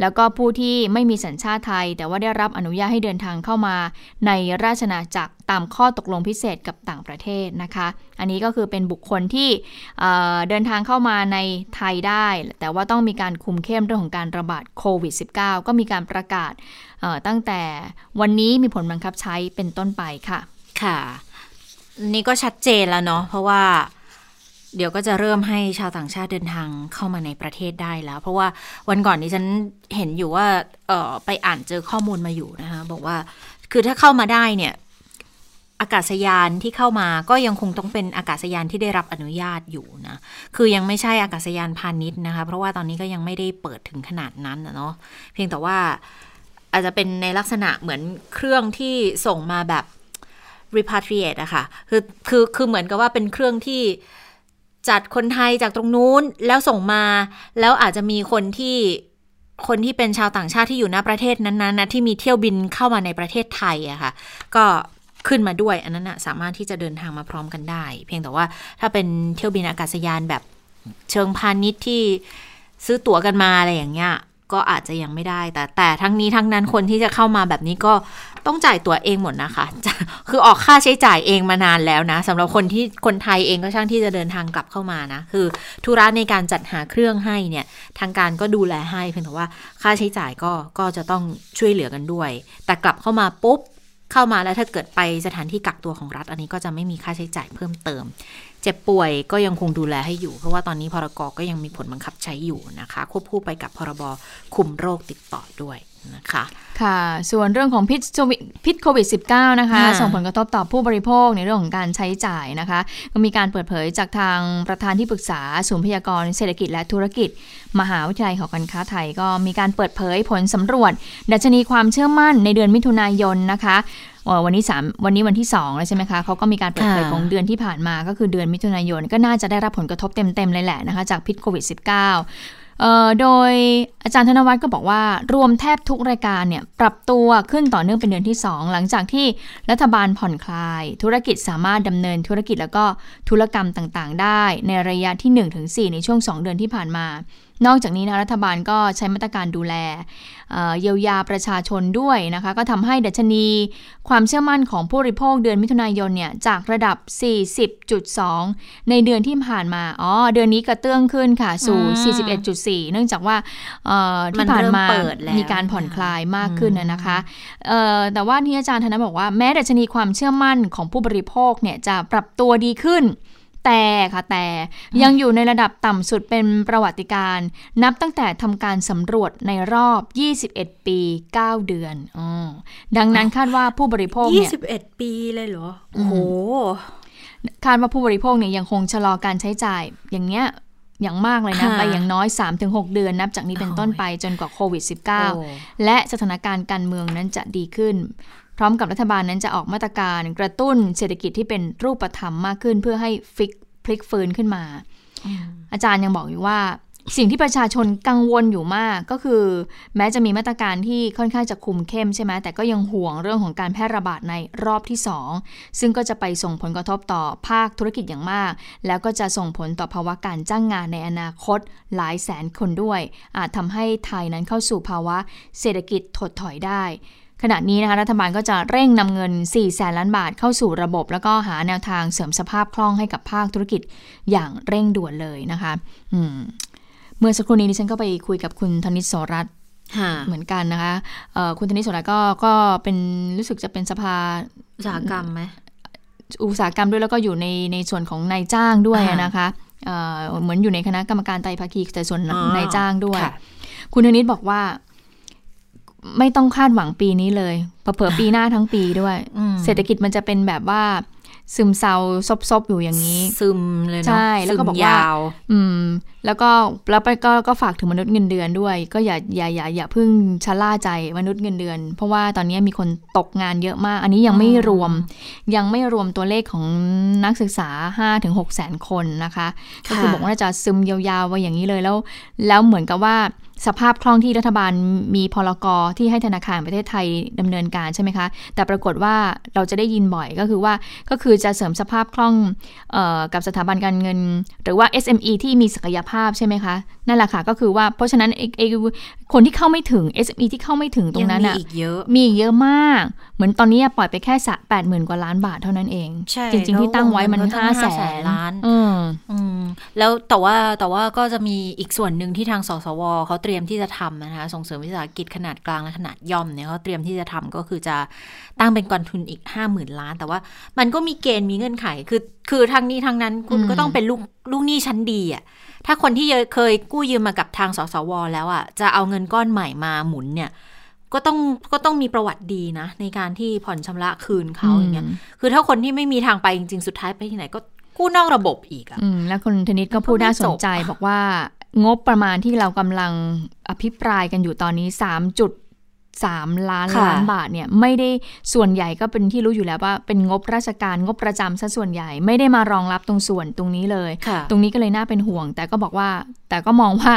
แล้วก็ผู้ที่ไม่มีสัญชาติไทย แต่ว่าได้รับอนุญาตให้เดินทางเข้ามา ในราชนาจักรตามข้อตกลงพิเศษกับต่างประเทศนะคะ อันนี้ก็คือเป็นบุคคลที่เเดินทางเข้ามาในไทยได้ แต่ว่าต้องมีการคุมเข้มเรื่องของการระบาดโควิด -19 ก็มีการประกาศตั้งแต่วันนี้มีผลบังคับใช้เป็นต้นไปค่ะ ค่ะ นี่ก็ชัดเจนแล้วเนาะเพราะว่า เดี๋ยวก็จะเริ่มให้ชาวต่างชาติเดินทางเข้ามาในประเทศได้แล้ว เพราะว่าวันก่อนนี้ฉันเห็นอยู่ว่าเออไปอ่านเจอข้อมูลมาอยู่นะคะบอกว่าคือถ้าเข้ามาได้เนี่ยอากาศยานที่เข้ามาก็ยังคงต้องเป็นอากาศยานที่ได้รับอนุญาตอยู่นะ คือยังไม่ใช่อากาศยานพาณิชย์นะคะ เพราะว่าตอนนี้ก็ยังไม่ได้เปิดถึงขนาดนั้นนะเนาะ เพียงแต่ว่าอาจจะเป็นในลักษณะเหมือนเครื่องที่ส่งมาแบบ repatriate อะคะ่ะ คือคือคือเหมือนกับว่าเป็นเครื่องที่ จัดคนไทยจากตรงนู้นแล้วส่งมา แล้วอาจจะมีคนที่คนที่เป็นชาวต่างชาติที่อยู่ณประเทศนั้นๆนะที่มีเที่ยวบินเข้ามาในประเทศไทยอะค่ะ ก็ขึ้นมาด้วย อันนั้นนะสามารถที่จะเดินทางมาพร้อมกันได้ เพียงแต่ว่าถ้าเป็นเที่ยวบินอากาศยานแบบเชิงพาณิชย์ที่ซื้อตั๋วกันมาอะไรอย่างเงี้ย ก็อาจจะยังไม่ได้ แต่แต่ทั้งนี้ทั้งนั้นคนที่จะเข้ามาแบบนี้ก็ต้องจ่ายตัวเองหมดนะคะ คือออกค่าใช้จ่ายเองมานานแล้วนะสำหรับคนที่คนไทยเองก็ช่างที่จะเดินทางกลับเข้ามานะ คือธุระในการจัดหาเครื่องให้เนี่ย ทางการก็ดูแลให้เพียงแต่ว่าค่าใช้จ่ายก็ก็จะต้องช่วยเหลือกันด้วย แต่กลับเข้ามาปุ๊บเข้ามาแล้วถ้าเกิดไปสถานที่กักตัวของรัฐอันนี้ก็จะไม่มีค่าใช้จ่ายเพิ่มเติม เจ็บป่วยก็ยังคงดูแลให้อยู่ เพราะว่าตอนนี้พรกก็ยังมีผลบังคับใช้อยู่นะคะ ควบคู่ไปกับพรบคุมโรคติดต่อด้วยนะคะค่ะ ส่วนเรื่องของพิษพิษโควิด -19 นะคะ ส่งผลกระทบต่อผู้บริโภคในเรื่องของการใช้จ่ายนะคะ ก็มีการเปิดเผยจากทางประธานที่ปรึกษาศูนย์พยากรณ์เศรษฐกิจและธุรกิจ มหาวิทยาลัยหอการค้าไทย ก็มีการเปิดเผยผลสำรวจ ดัชนีความเชื่อมั่นในเดือนมิถุนายนนะคะ วันนี้3วันนี้วันที่ 2 แล้วใช่ไหมคะเขาก็มีการเปิดเผยของเดือนที่ผ่านมาก็คือเดือนมิถุนายน ก็น่าจะได้รับผลกระทบเต็มๆเลยแหละนะคะจากพิษโควิด -19 โดยอาจารย์ธนวัฒน์ก็บอกว่ารวมแทบทุกรายการเนี่ยปรับตัวขึ้นต่อเนื่องเป็นเดือนที่ 2 หลังจากที่รัฐบาลผ่อนคลาย ธุรกิจสามารถดำเนินธุรกิจแล้วก็ธุรกรรมต่างๆ ได้ในระยะที่ 1-4 ในช่วง 2 เดือนที่ผ่านมานอกจากนี้นะรัฐบาลก็ใช้มาตรการดูแลเยียวยาประชาชนด้วยนะคะ ก็ทำให้ดัชนี ความเชื่อมั่นของผู้บริโภคเดือนมิถุนายนเนี่ย จากระดับ 40.2 ในเดือนที่ผ่านมา อ๋อ เดือนนี้กระเตื้องขึ้นค่ะ สู่ 41.4 เนื่องจากว่าที่ผ่านมามีการผ่อนคลายมากขึ้นนะคะแต่ว่าที่อาจารย์ธนบอกว่าแม้ดัชนีความเชื่อมั่นของผู้บริโภคเนี่ยจะปรับตัวดีขึ้น แต่ค่ะแต่ยังอยู่ในระดับต่ำสุดเป็นประวัติการ นับตั้งแต่ทำการสำรวจในรอบ 21 ปี 9 เดือนอดังนั้นคาดว่าผู้บริโภคเนี่ย21 ปีเลยเหรอ โอ้โห คาดว่าผู้บริโภคเนี่ยยังคงชะลอการใช้จ่ายอย่างเงี้ยอย่างมากเลยนะ ไปอย่างน้อย 3-6 เดือนนับจากนี้เป็นต้นไปจนกว่าโควิด -19 และสถานการณ์การเมืองนั้นจะดีขึ้น พร้อมกับรัฐบาลนั้นจะออกมาตรการกระตุ้นเศรษฐกิจที่เป็นรูปธรรมมากขึ้น เพื่อให้ฟิกพลิกฟื้นขึ้นมา อาจารย์ยังบอกอยู่ว่า สิ่งที่ประชาชนกังวลอยู่มากก็คือ แม้จะมีมาตรการที่ค่อนข้างจะคุมเข้มใช่ไหมแต่ก็ยังห่วงเรื่องของการแพร่ระบาดในรอบที่ 2 ซึ่งก็จะไปส่งผลกระทบต่อภาคธุรกิจอย่างมาก แล้วก็จะส่งผลต่อภาวะการจ้างงานในอนาคตหลายแสนคนด้วย อาจทำให้ไทยนั้นเข้าสู่ภาวะเศรษฐกิจถดถอยได้ ขณะนี้นะคะรัฐบาลก็จะเร่งนำเงิน 4 แสนล้านบาทเข้าสู่ระบบ แล้วก็หาแนวทางเสริมสภาพคล่องให้กับภาคธุรกิจอย่างเร่งด่วนเลยนะคะเมื่อสักครู่นี้ดิฉันก็ไปคุยกับคุณธนิตโสรัตค่ะเหมือนกันนะคะเอ่อคุณธนิสโสดาก็ก็เป็นรู้สึกจะเป็นสภาอุตสาหกรรมไหมอุตสาหกรรมด้วยแล้วก็อยู่ในในส่วนของนายจ้างด้วยอ่านนะคะเอ่อเหมือนอยู่ในคณะกรรมการไตรภาคีแต่ส่วนอ๋อนายจ้างด้วยค่ะคุณธนิตบอกว่า ไม่ต้องคาดหวังปีนี้เลยเผลอๆปีหน้าทั้งปีด้วยอืมเศรษฐกิจมันจะเป็นแบบว่าซึมเศร้าซบๆอยู่อย่างนี้ ซึมเลยเนาะใช่แล้วก็ซึมบอกว่ายาวอืม แล้วก็แล้วไปก็ก็ฝากถึงมนุษย์เงินเดือนด้วย ก็อย่าอย่าอย่าอย่าเพิ่งชะล่าใจมนุษย์เงินเดือน เพราะว่าตอนนี้มีคนตกงานเยอะมาก อันนี้ยังไม่อืมรวม ยังไม่รวมตัวเลขของนักศึกษา5-6ถึงแสนคนนะคะ ก็คือบอกว่าน่าจะซึมยาวๆไว้อย่างนี้เลยแล้ว แล้วเหมือนกับว่า สภาพคล่องที่รัฐบาลมีพลกรที่ให้ธนาคารประเทศไทยดำเนินการใช่ไหมคะ แต่ปรากฏว่าเราจะได้ยินบ่อยก็คือว่าก็คือจะเสริมสภาพคล่องเออกับสถาบันการเงิน หรือว่า SME ที่มีศักยภาพใช่ไหมคะนั่นแหละค่ะก็คือว่าเพราะฉะนั้นไอ้ไอ้คนที่เข้าไม่ถึง SME ที่เข้าไม่ถึงตรงนั้นยัอะมีอีกเยอะมีอีกเยอะมาก เหมือนตอนนี้ปล่อยไปแค่สะแปดหมื่นกว่าล้านบาทเท่านั้นเองใช่จริง ๆ ที่ตั้งไว้มันแล้ววงเงินห้าก็แสตั้งน500,000ล้านอืมอืมแล้วแต่ว่าแต่ว่าก็จะมีอีกส่วนหนึ่งที่ทางสสวเขาเตรียมที่จะทำนะคะส่งเสริมวิสาหกิจขนาดกลางและขนาดย่อมเนี่ยเขาเตรียมที่จะทำก็คือจะตั้งเป็นกองทุนอีกห้าหมื่นล้าน แต่ว่ามันก็มีเกณฑ์มีเงื่อนไข คือคือทางนี้ทางนั้นคุณอืมก็ต้องเป็นลูกลูกหนี้ชั้นดีอะถ้าคนที่เคยกู้ยืมมากับทางสสวแล้วอะจะเอาเงินก้อนใหม่มาหมุนเนี่ย ก็ต้องก็ต้องมีประวัติดีนะ ในการที่ผ่อนชำระคืนเขาอย่างเงี้ยคือถ้าคนที่ไม่มีทางไปจริง ๆ สุดท้ายไปที่ไหนก็กู้นอกระบบอีกอะอืมแล้วคุณธนิตก็พูดมันก็ไม่น่าสนจบใจบอกว่างบประมาณที่เรากำลังอภิปรายกันอยู่ตอนนี้3จุดสามล้านล้านบาทเนี่ยไม่ได้ส่วนใหญ่ก็เป็นที่รู้อยู่แล้วว่าเป็นงบราชการงบประจำซะส่วนใหญ่ไม่ได้มารองรับตรงส่วนตรงนี้เลยค่ะตรงนี้ก็เลยน่าเป็นห่วง แต่ก็บอกว่า แต่ก็มองว่า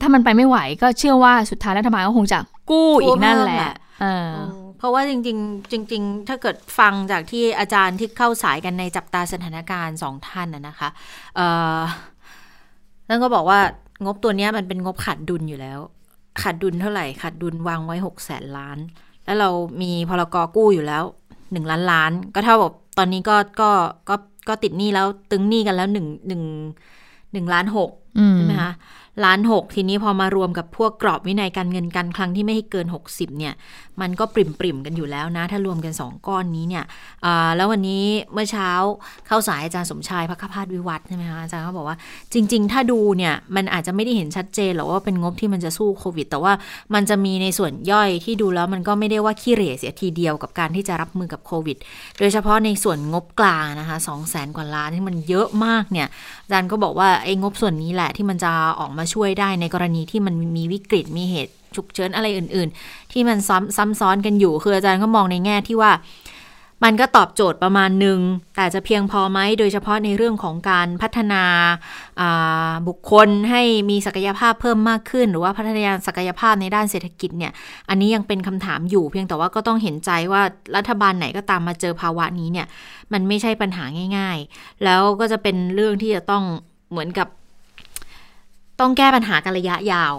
ถ้ามันไปไม่ไหวก็เชื่อว่าสุดท้ายรัฐบาลก็คงจะ กู้อีกนั่นแหละเออเพราะว่าจริง ๆ จริง ๆ ถ้าเกิดฟังจากที่อาจารย์ที่เข้าสายกันในจับตาสถานการณ์สองท่านนะนะคะเอ่อนั่นก็บอกว่างบตัวเนี้ยมันเป็นงบขาดดุลอยู่แล้ว ขาดดุลเท่าไหร่ ขาดดุลวางไว้หกแสนล้าน แล้วเรามีพลกรกู้อยู่แล้วหนึ่งล้านล้าน ก็เท่ากับตอนนี้ก็ก็ก็ก็ติดหนี้แล้วตึงหนี้กันแล้วหนึ่งหนึ่งหนึ่งล้านหกอืมใช่ไหมคะ ล้านหกทีนี้พอมารวมกับพวกกรอบวินัยการเงินการคลังที่ไม่ให้เกิน 60เนี่ยมันก็ปริมปริมกันอยู่แล้วนะ ถ้ารวมกัน 2 ก้อนนี้เนี่ยอ่าแล้ววันนี้เมื่อเช้าเข้าสายอาจารย์สมชายพักพาสวิวัฒใช่ไหมคะอาจารย์ก็บอกว่าจริง ๆ ถ้าดูเนี่ยมันอาจจะไม่ได้เห็นชัดเจนหรอกว่าเป็นงบที่มันจะสู้โควิด แต่ว่ามันจะมีในส่วนย่อยที่ดูแล้วมันก็ไม่ได้ว่าขี้เหร่เสียทีเดียวกับการที่จะรับมือกับโควิด โดยเฉพาะในส่วนงบกลางนะคะสองแสนกว่าล้านที่มันเยอะมากเนี่ยอาจารย์ก็บอกว่าไอ้งบส่วนนี้แหละที่มันจะออกมาช่วยได้ในกรณีที่มันมีวิกฤตมีเหตุฉุกเฉินอะไรอื่น ๆ ที่มันซ้ำซ้ำซ้อนกันอยู่ คืออาจารย์ก็มองในแง่ที่ว่า มันก็ตอบโจทย์ประมาณหนึ่ง แต่จะเพียงพอไหมโดยเฉพาะในเรื่องของการพัฒนาาบุคคลให้มีศักยภาพเพิ่มมากขึ้น หรือว่าพัฒนาศักยภาพในด้านเศรษฐกิจเนี่ย อันนี้ยังเป็นคำถามอยู่ เพียงแต่ว่าก็ต้องเห็นใจว่ารัฐบาลไหนก็ตามมาเจอภาวะนี้เนี่ย มันไม่ใช่ปัญหาง่าย ๆ แล้วก็จะเป็นเรื่องที่จะต้องเหมือนกับ ต้องแก้ปัญหากันระยะยาว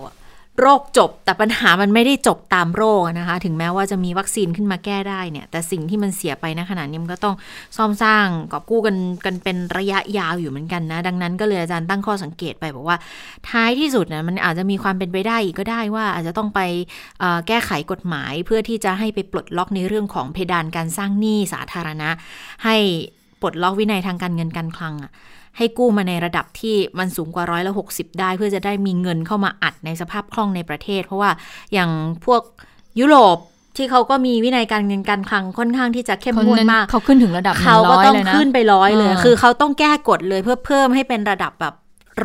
โรคจบแต่ปัญหามันไม่ได้จบตามโรคนะคะ ถึงแม้ว่าจะมีวัคซีนขึ้นมาแก้ได้เนี่ย แต่สิ่งที่มันเสียไปณขณะนี้มันก็ต้องซ่อมสร้างกอบกู้กันกันเป็นระยะยาวอยู่เหมือนกันนะ ดังนั้นก็เลยอาจารย์ตั้งข้อสังเกตไปบอกว่าท้ายที่สุดนะมันอาจจะมีความเป็นไปได้อีกก็ได้ว่า อาจจะต้องไปแก้ไขกฎหมายเพื่อที่จะให้ไปปลดล็อกในเรื่องของเพดานการสร้างหนี้สาธารณะ ให้ปลดล็อกวินัยทางการเงินการคลังอะ ให้กู้มาในระดับที่มันสูงกว่าร้อยละหกสิบได้เพื่อจะได้มีเงินเข้ามาอัดในสภาพคล่องในประเทศ เพราะว่าอย่างพวกยุโรปที่เขาก็มีวินัยการเงินการคลังค่อนข้างที่จะเข้มคนงวดนั้นมากเขาขึ้นถึงระดับหนึ่เขางก็ร้อยต้องเลยนะขึ้นไปร้อยเลยเออคือเขาต้องแก้กฎเลยเพื่อเพิ่มให้เป็นระดับแบบ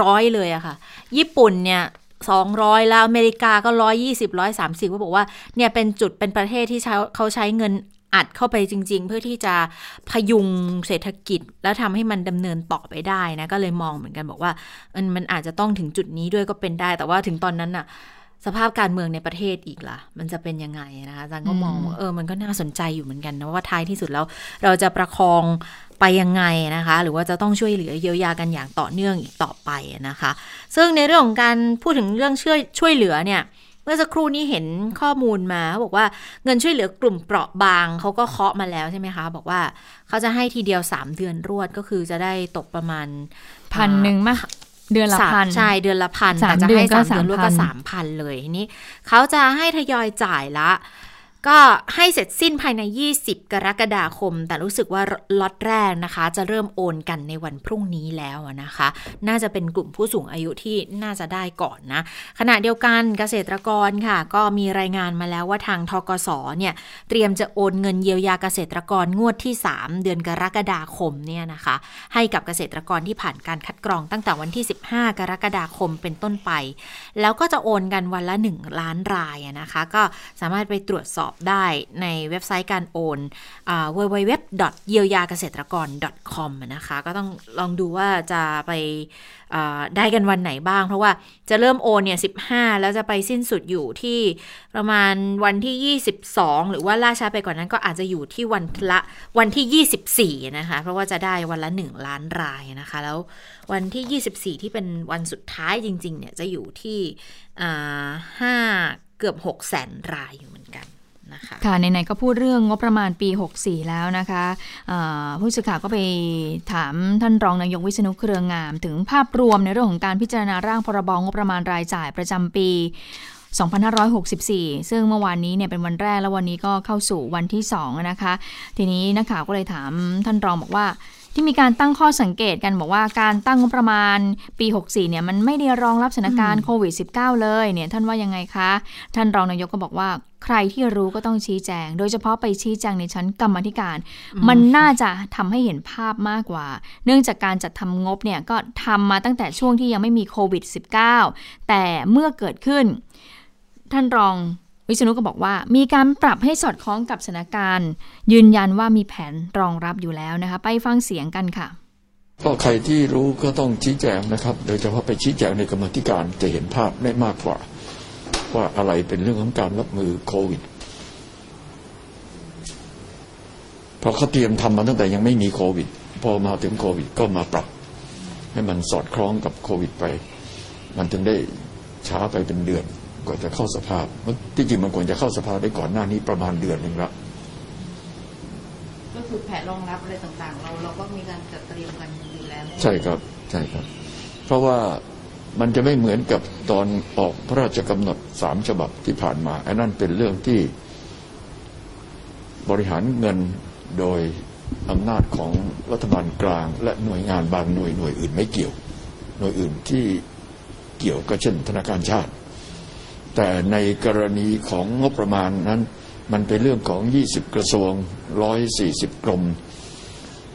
ร้อยเลยอะค่ะ ญี่ปุ่นเนี่ยสองร้อยแล้วอเมริกาก็ร้อยยี่สิบร้อยสามสิบก็บอกว่าเนี่ยเป็นจุดเป็นประเทศที่ใช้เขาใช้เงิน อัดเข้าไปจริง ๆ เพื่อที่จะพยุงเศรษฐกิจ แล้วทำให้มันดำเนินต่อไปได้นะก็เลยมองเหมือนกันบอกว่ามันมันอาจจะต้องถึงจุดนี้ด้วยก็เป็นได้ แต่ว่าถึงตอนนั้นน่ะสภาพการเมืองในประเทศอีกล่ะ มันจะเป็นยังไงนะคะอาจารย์ก็มองว่าเออมันก็น่าสนใจอยู่เหมือนกันนะว่าท้ายที่สุดแล้วเราจะประคองไปยังไงนะคะ หรือว่าจะต้องช่วยเหลือเยียวยากันอย่างต่อเนื่องอีกต่อไปนะคะ ซึ่งในเรื่องของการพูดถึงเรื่องช่วยช่วยเหลือเนี่ย เมื่อสักครู่นี้เห็นข้อมูลมาเขาบอกว่าเงินช่วยเหลือกลุ่มเปราะบางเขาก็เคาะมาแล้วใช่ไหมคะ บอกว่าเขาจะให้ทีเดียว 3 เดือนรวดก็คือจะได้ตกประมาณพันหนึ่งมะเดือนละสามพันใช่เดือนละพันสามแต่จะเดือนให้ก็สามเดือนรวมก็3,000สามพันเลยทีนี้เขาจะให้ทยอยจ่ายละ ก็ให้เสร็จสิ้นภายใน 20 กรกฎาคม แต่รู้สึกว่าล็อตแรกนะคะ จะเริ่มโอนกันในวันพรุ่งนี้แล้วนะคะ น่าจะเป็นกลุ่มผู้สูงอายุที่น่าจะได้ก่อนนะ ขณะเดียวกันเกษตรกรค่ะ ก็มีรายงานมาแล้วว่าทางทกสเนี่ยเตรียมจะโอนเงินเยียวยาเกษตรกรงวดที่ 3 เดือนกรกฎาคมเนี่ยนะคะ ให้กับเกษตรกรที่ผ่านการคัดกรองตั้งแต่วันที่ 15 กรกฎาคมเป็นต้นไป แล้วก็จะโอนกันวันละ 1 ล้านรายนะคะ ก็สามารถไปตรวจสอบได้ในเว็บไซต์การโอนอ่า www เยียวยาเกษตรกร .com นะคะ ก็ต้องลองดูว่าจะไปได้กันวันไหนบ้าง เพราะว่าจะเริ่มโอนเนี่ย 15 แล้วจะไปสิ้นสุดอยู่ที่ประมาณวันที่ 22 หรือว่าล่าช้าไปกว่านนั้นก็อาจจะอยู่ที่วันละวันที่ 24 นะคะ เพราะว่าจะได้วันละ 1 ล้านรายนะคะ แล้ววันที่ 24 ที่เป็นวันสุดท้ายจริง ๆ เนี่ยจะอยู่ที่ห้าเกือบ6แสนรายอยู่เหมือนกัน นะคะค่ะไหนๆก็พูดเรื่องงบประมาณปี 64 แล้วนะคะผู้สื่อข่าวก็ไปถามท่านรองนายกวิษณุเครืองาม ถึงภาพรวมในเรื่องของการพิจารณาร่างพรบงบประมาณรายจ่ายประจำปี 2564 ซึ่งเมื่อวานนี้เนี่ยเป็นวันแรกแล้ววันนี้ก็เข้าสู่วันที่ 2 นะคะ ทีนี้นักข่าวก็เลยถามท่านรองบอกว่า ที่มีการตั้งข้อสังเกตกันบอกว่าการตั้งงบประมาณปี 64 เนี่ยมันไม่ได้รองรับสถานการณ์โควิด -19 เลยเนี่ยท่านว่ายังไงคะ ท่านรองนายกก็บอกว่าใครที่รู้ก็ต้องชี้แจง โดยเฉพาะไปชี้แจงในชั้นกรรมาธิการ มันน่าจะทำให้เห็นภาพมากกว่า เนื่องจากการจัดทำงบเนี่ยก็ทำมาตั้งแต่ช่วงที่ยังไม่มีโควิด -19 แต่เมื่อเกิดขึ้น ท่านรอง วิษณุก็บอกว่ามีการปรับให้สอดคล้องกับสถานการณ์ ยืนยันว่ามีแผนรองรับอยู่แล้วนะคะ ไปฟังเสียงกันค่ะ ก็ใครที่รู้ก็ต้องชี้แจงนะครับ โดยเฉพาะไปชี้แจงในกรรมธิการจะเห็นภาพได้มากกว่า ว่าอะไรเป็นเรื่องของการรับมือโควิดเพราะเขาเตรียมทำมาตั้งแต่ยังไม่มีโควิด พอมาถึงโควิด ก็มาปรับ ให้มันสอดคล้องกับโควิดไป มันถึงได้ช้าไปเป็นเดือน กว่าจะเข้าสภาพมันที่จริงมันควรจะเข้าสภาได้ก่อนหน้านี้ประมาณเดือนหนึ่งละก็คือแผนรองรับอะไรต่างๆ เราเราก็มีการจัดเตรียมกันอยู่แล้ว ใช่ครับใช่ครับ เพราะว่ามันจะไม่เหมือนกับตอนออกพระราชกำหนดสามฉบับที่ผ่านมาอันนั้นเป็นเรื่องที่บริหารเงินโดยอำนาจของรัฐบาลกลาง และหน่วยงานบางหน่วยหน่วยอื่นไม่เกี่ยว หน่วยอื่นที่เกี่ยวก็เช่นธนาคารชาติ แต่ในกรณีของงบประมาณนั้น มันเป็นเรื่องของ 20 กระทรวง 140 กรม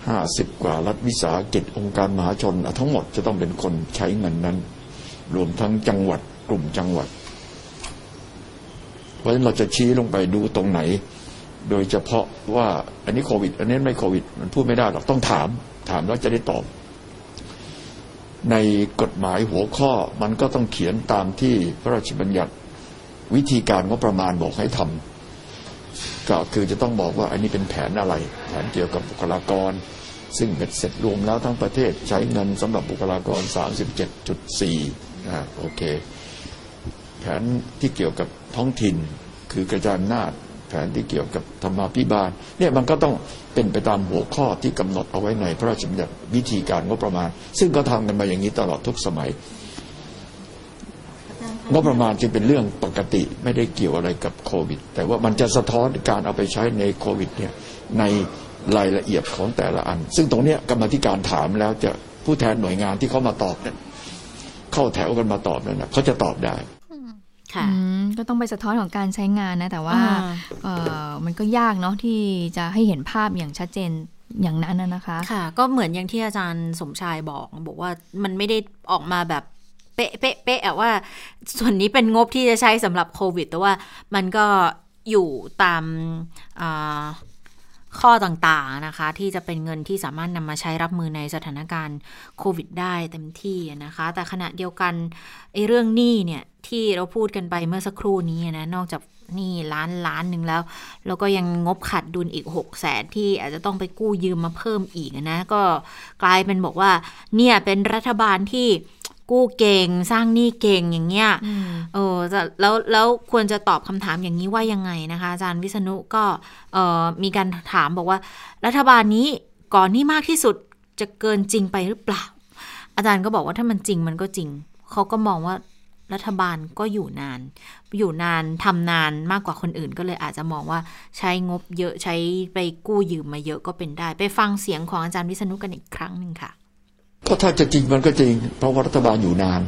ห้าสิบกว่ารัฐวิสาหกิจองค์การมหาชน ทั้งหมดจะต้องเป็นคนใช้เงินนั้น รวมทั้งจังหวัดกลุ่มจังหวัด เพราะฉะนั้นเราจะชี้ลงไปดูตรงไหน โดยเฉพาะว่าอันนี้โควิด อันนี้ไม่โควิด มันพูดไม่ได้หรอกต้องถาม ถามแล้วจะได้ตอบ ในกฎหมายหัวข้อมันก็ต้องเขียนตามที่พระราชบัญญัติ วิธีการงบประมาณบอกให้ทำก็คือจะต้องบอกว่าอันนี้เป็นแผนอะไร แผนเกี่ยวกับบุคลากร ซึ่งเเสร็จรวมแล้วทั้งประเทศใช้เงินสำหรับบุคลากร 37.4นะโอเค แผนที่เกี่ยวกับท้องถิ่นคือกระจายอำนาจแผนที่เกี่ยวกับธรรมาภิบาลเนี่ยมันก็ต้องเป็นไปตามหัวข้อที่กำหนดเอาไว้ในพระราชบัญญัติวิธีการงบประมาณ ซึ่งก็ทำกันมาอย่างนี้ตลอดทุกสมัย งบประมาณจึงเป็นเรื่องปกติไม่ได้เกี่ยวอะไรกับโควิด แต่ว่ามันจะสะท้อนการเอาไปใช้ในโควิดเนี่ยในรายละเอียดของแต่ละอัน ซึ่งตรงเนี้ยกรรมาธิการถามแล้วจะผู้แทนหน่วยงานที่เขามาตอบเนี่ยเข้าแถวกันมาตอบเนี่ยนะเขาจะตอบได้ค่ะอืมก็ต้องไปสะท้อนของการใช้งานนะ แต่ว่าอ่าเอ่อมันก็ยากเนาะที่จะให้เห็นภาพอย่างชัดเจนอย่างนั้นนะนะคะ ค่ะ ก็เหมือนอย่างที่อาจารย์สมชายบอก บอกว่ามันไม่ได้ออกมาแบบ เป๊ะเป๊ะเป๊ะอะว่าส่วนนี้เป็นงบที่จะใช้สำหรับโควิด แต่ว่ามันก็อยู่ตามข้อต่างๆนะคะ ที่จะเป็นเงินที่สามารถนำมาใช้รับมือในสถานการณ์โควิดได้เต็มที่นะคะ แต่ขณะเดียวกันไอ้เรื่องหนี้เนี่ยที่เราพูดกันไปเมื่อสักครู่นี้นะนอกจากหนี้ล้านล้านหนึ่งแล้ว แล้วก็ยังงบขาดดุลอีก6กแสนที่อาจจะต้องไปกู้ยืมมาเพิ่มอีกนะ ก็กลายเป็นบอกว่าเนี่ยเป็นรัฐบาลที่ กู้เก่ง สร้างหนี้เก่งอย่างเงี้ยเออจะแล้วแล้วควรจะตอบคำถามอย่างนี้ว่ายังไงนะคะ อาจารย์วิษณุก็เอ่อมีการถามบอกว่า รัฐบาลนี้ก่อนหนี้มากที่สุดจะเกินจริงไปหรือเปล่า อาจารย์ก็บอกว่าถ้ามันจริงมันก็จริง เขาก็มองว่ารัฐบาลก็อยู่นาน อยู่นานทำนานมากกว่าคนอื่นก็เลยอาจจะมองว่าใช้งบเยอะใช้ไปกู้ยืมมาเยอะก็เป็นได้ ไปฟังเสียงของอาจารย์วิษณุกันอีกครั้งหนึ่งค่ะ ก็ถ้าจะจริงมันก็จริง เพราะว่ารัฐบาลอยู่นาน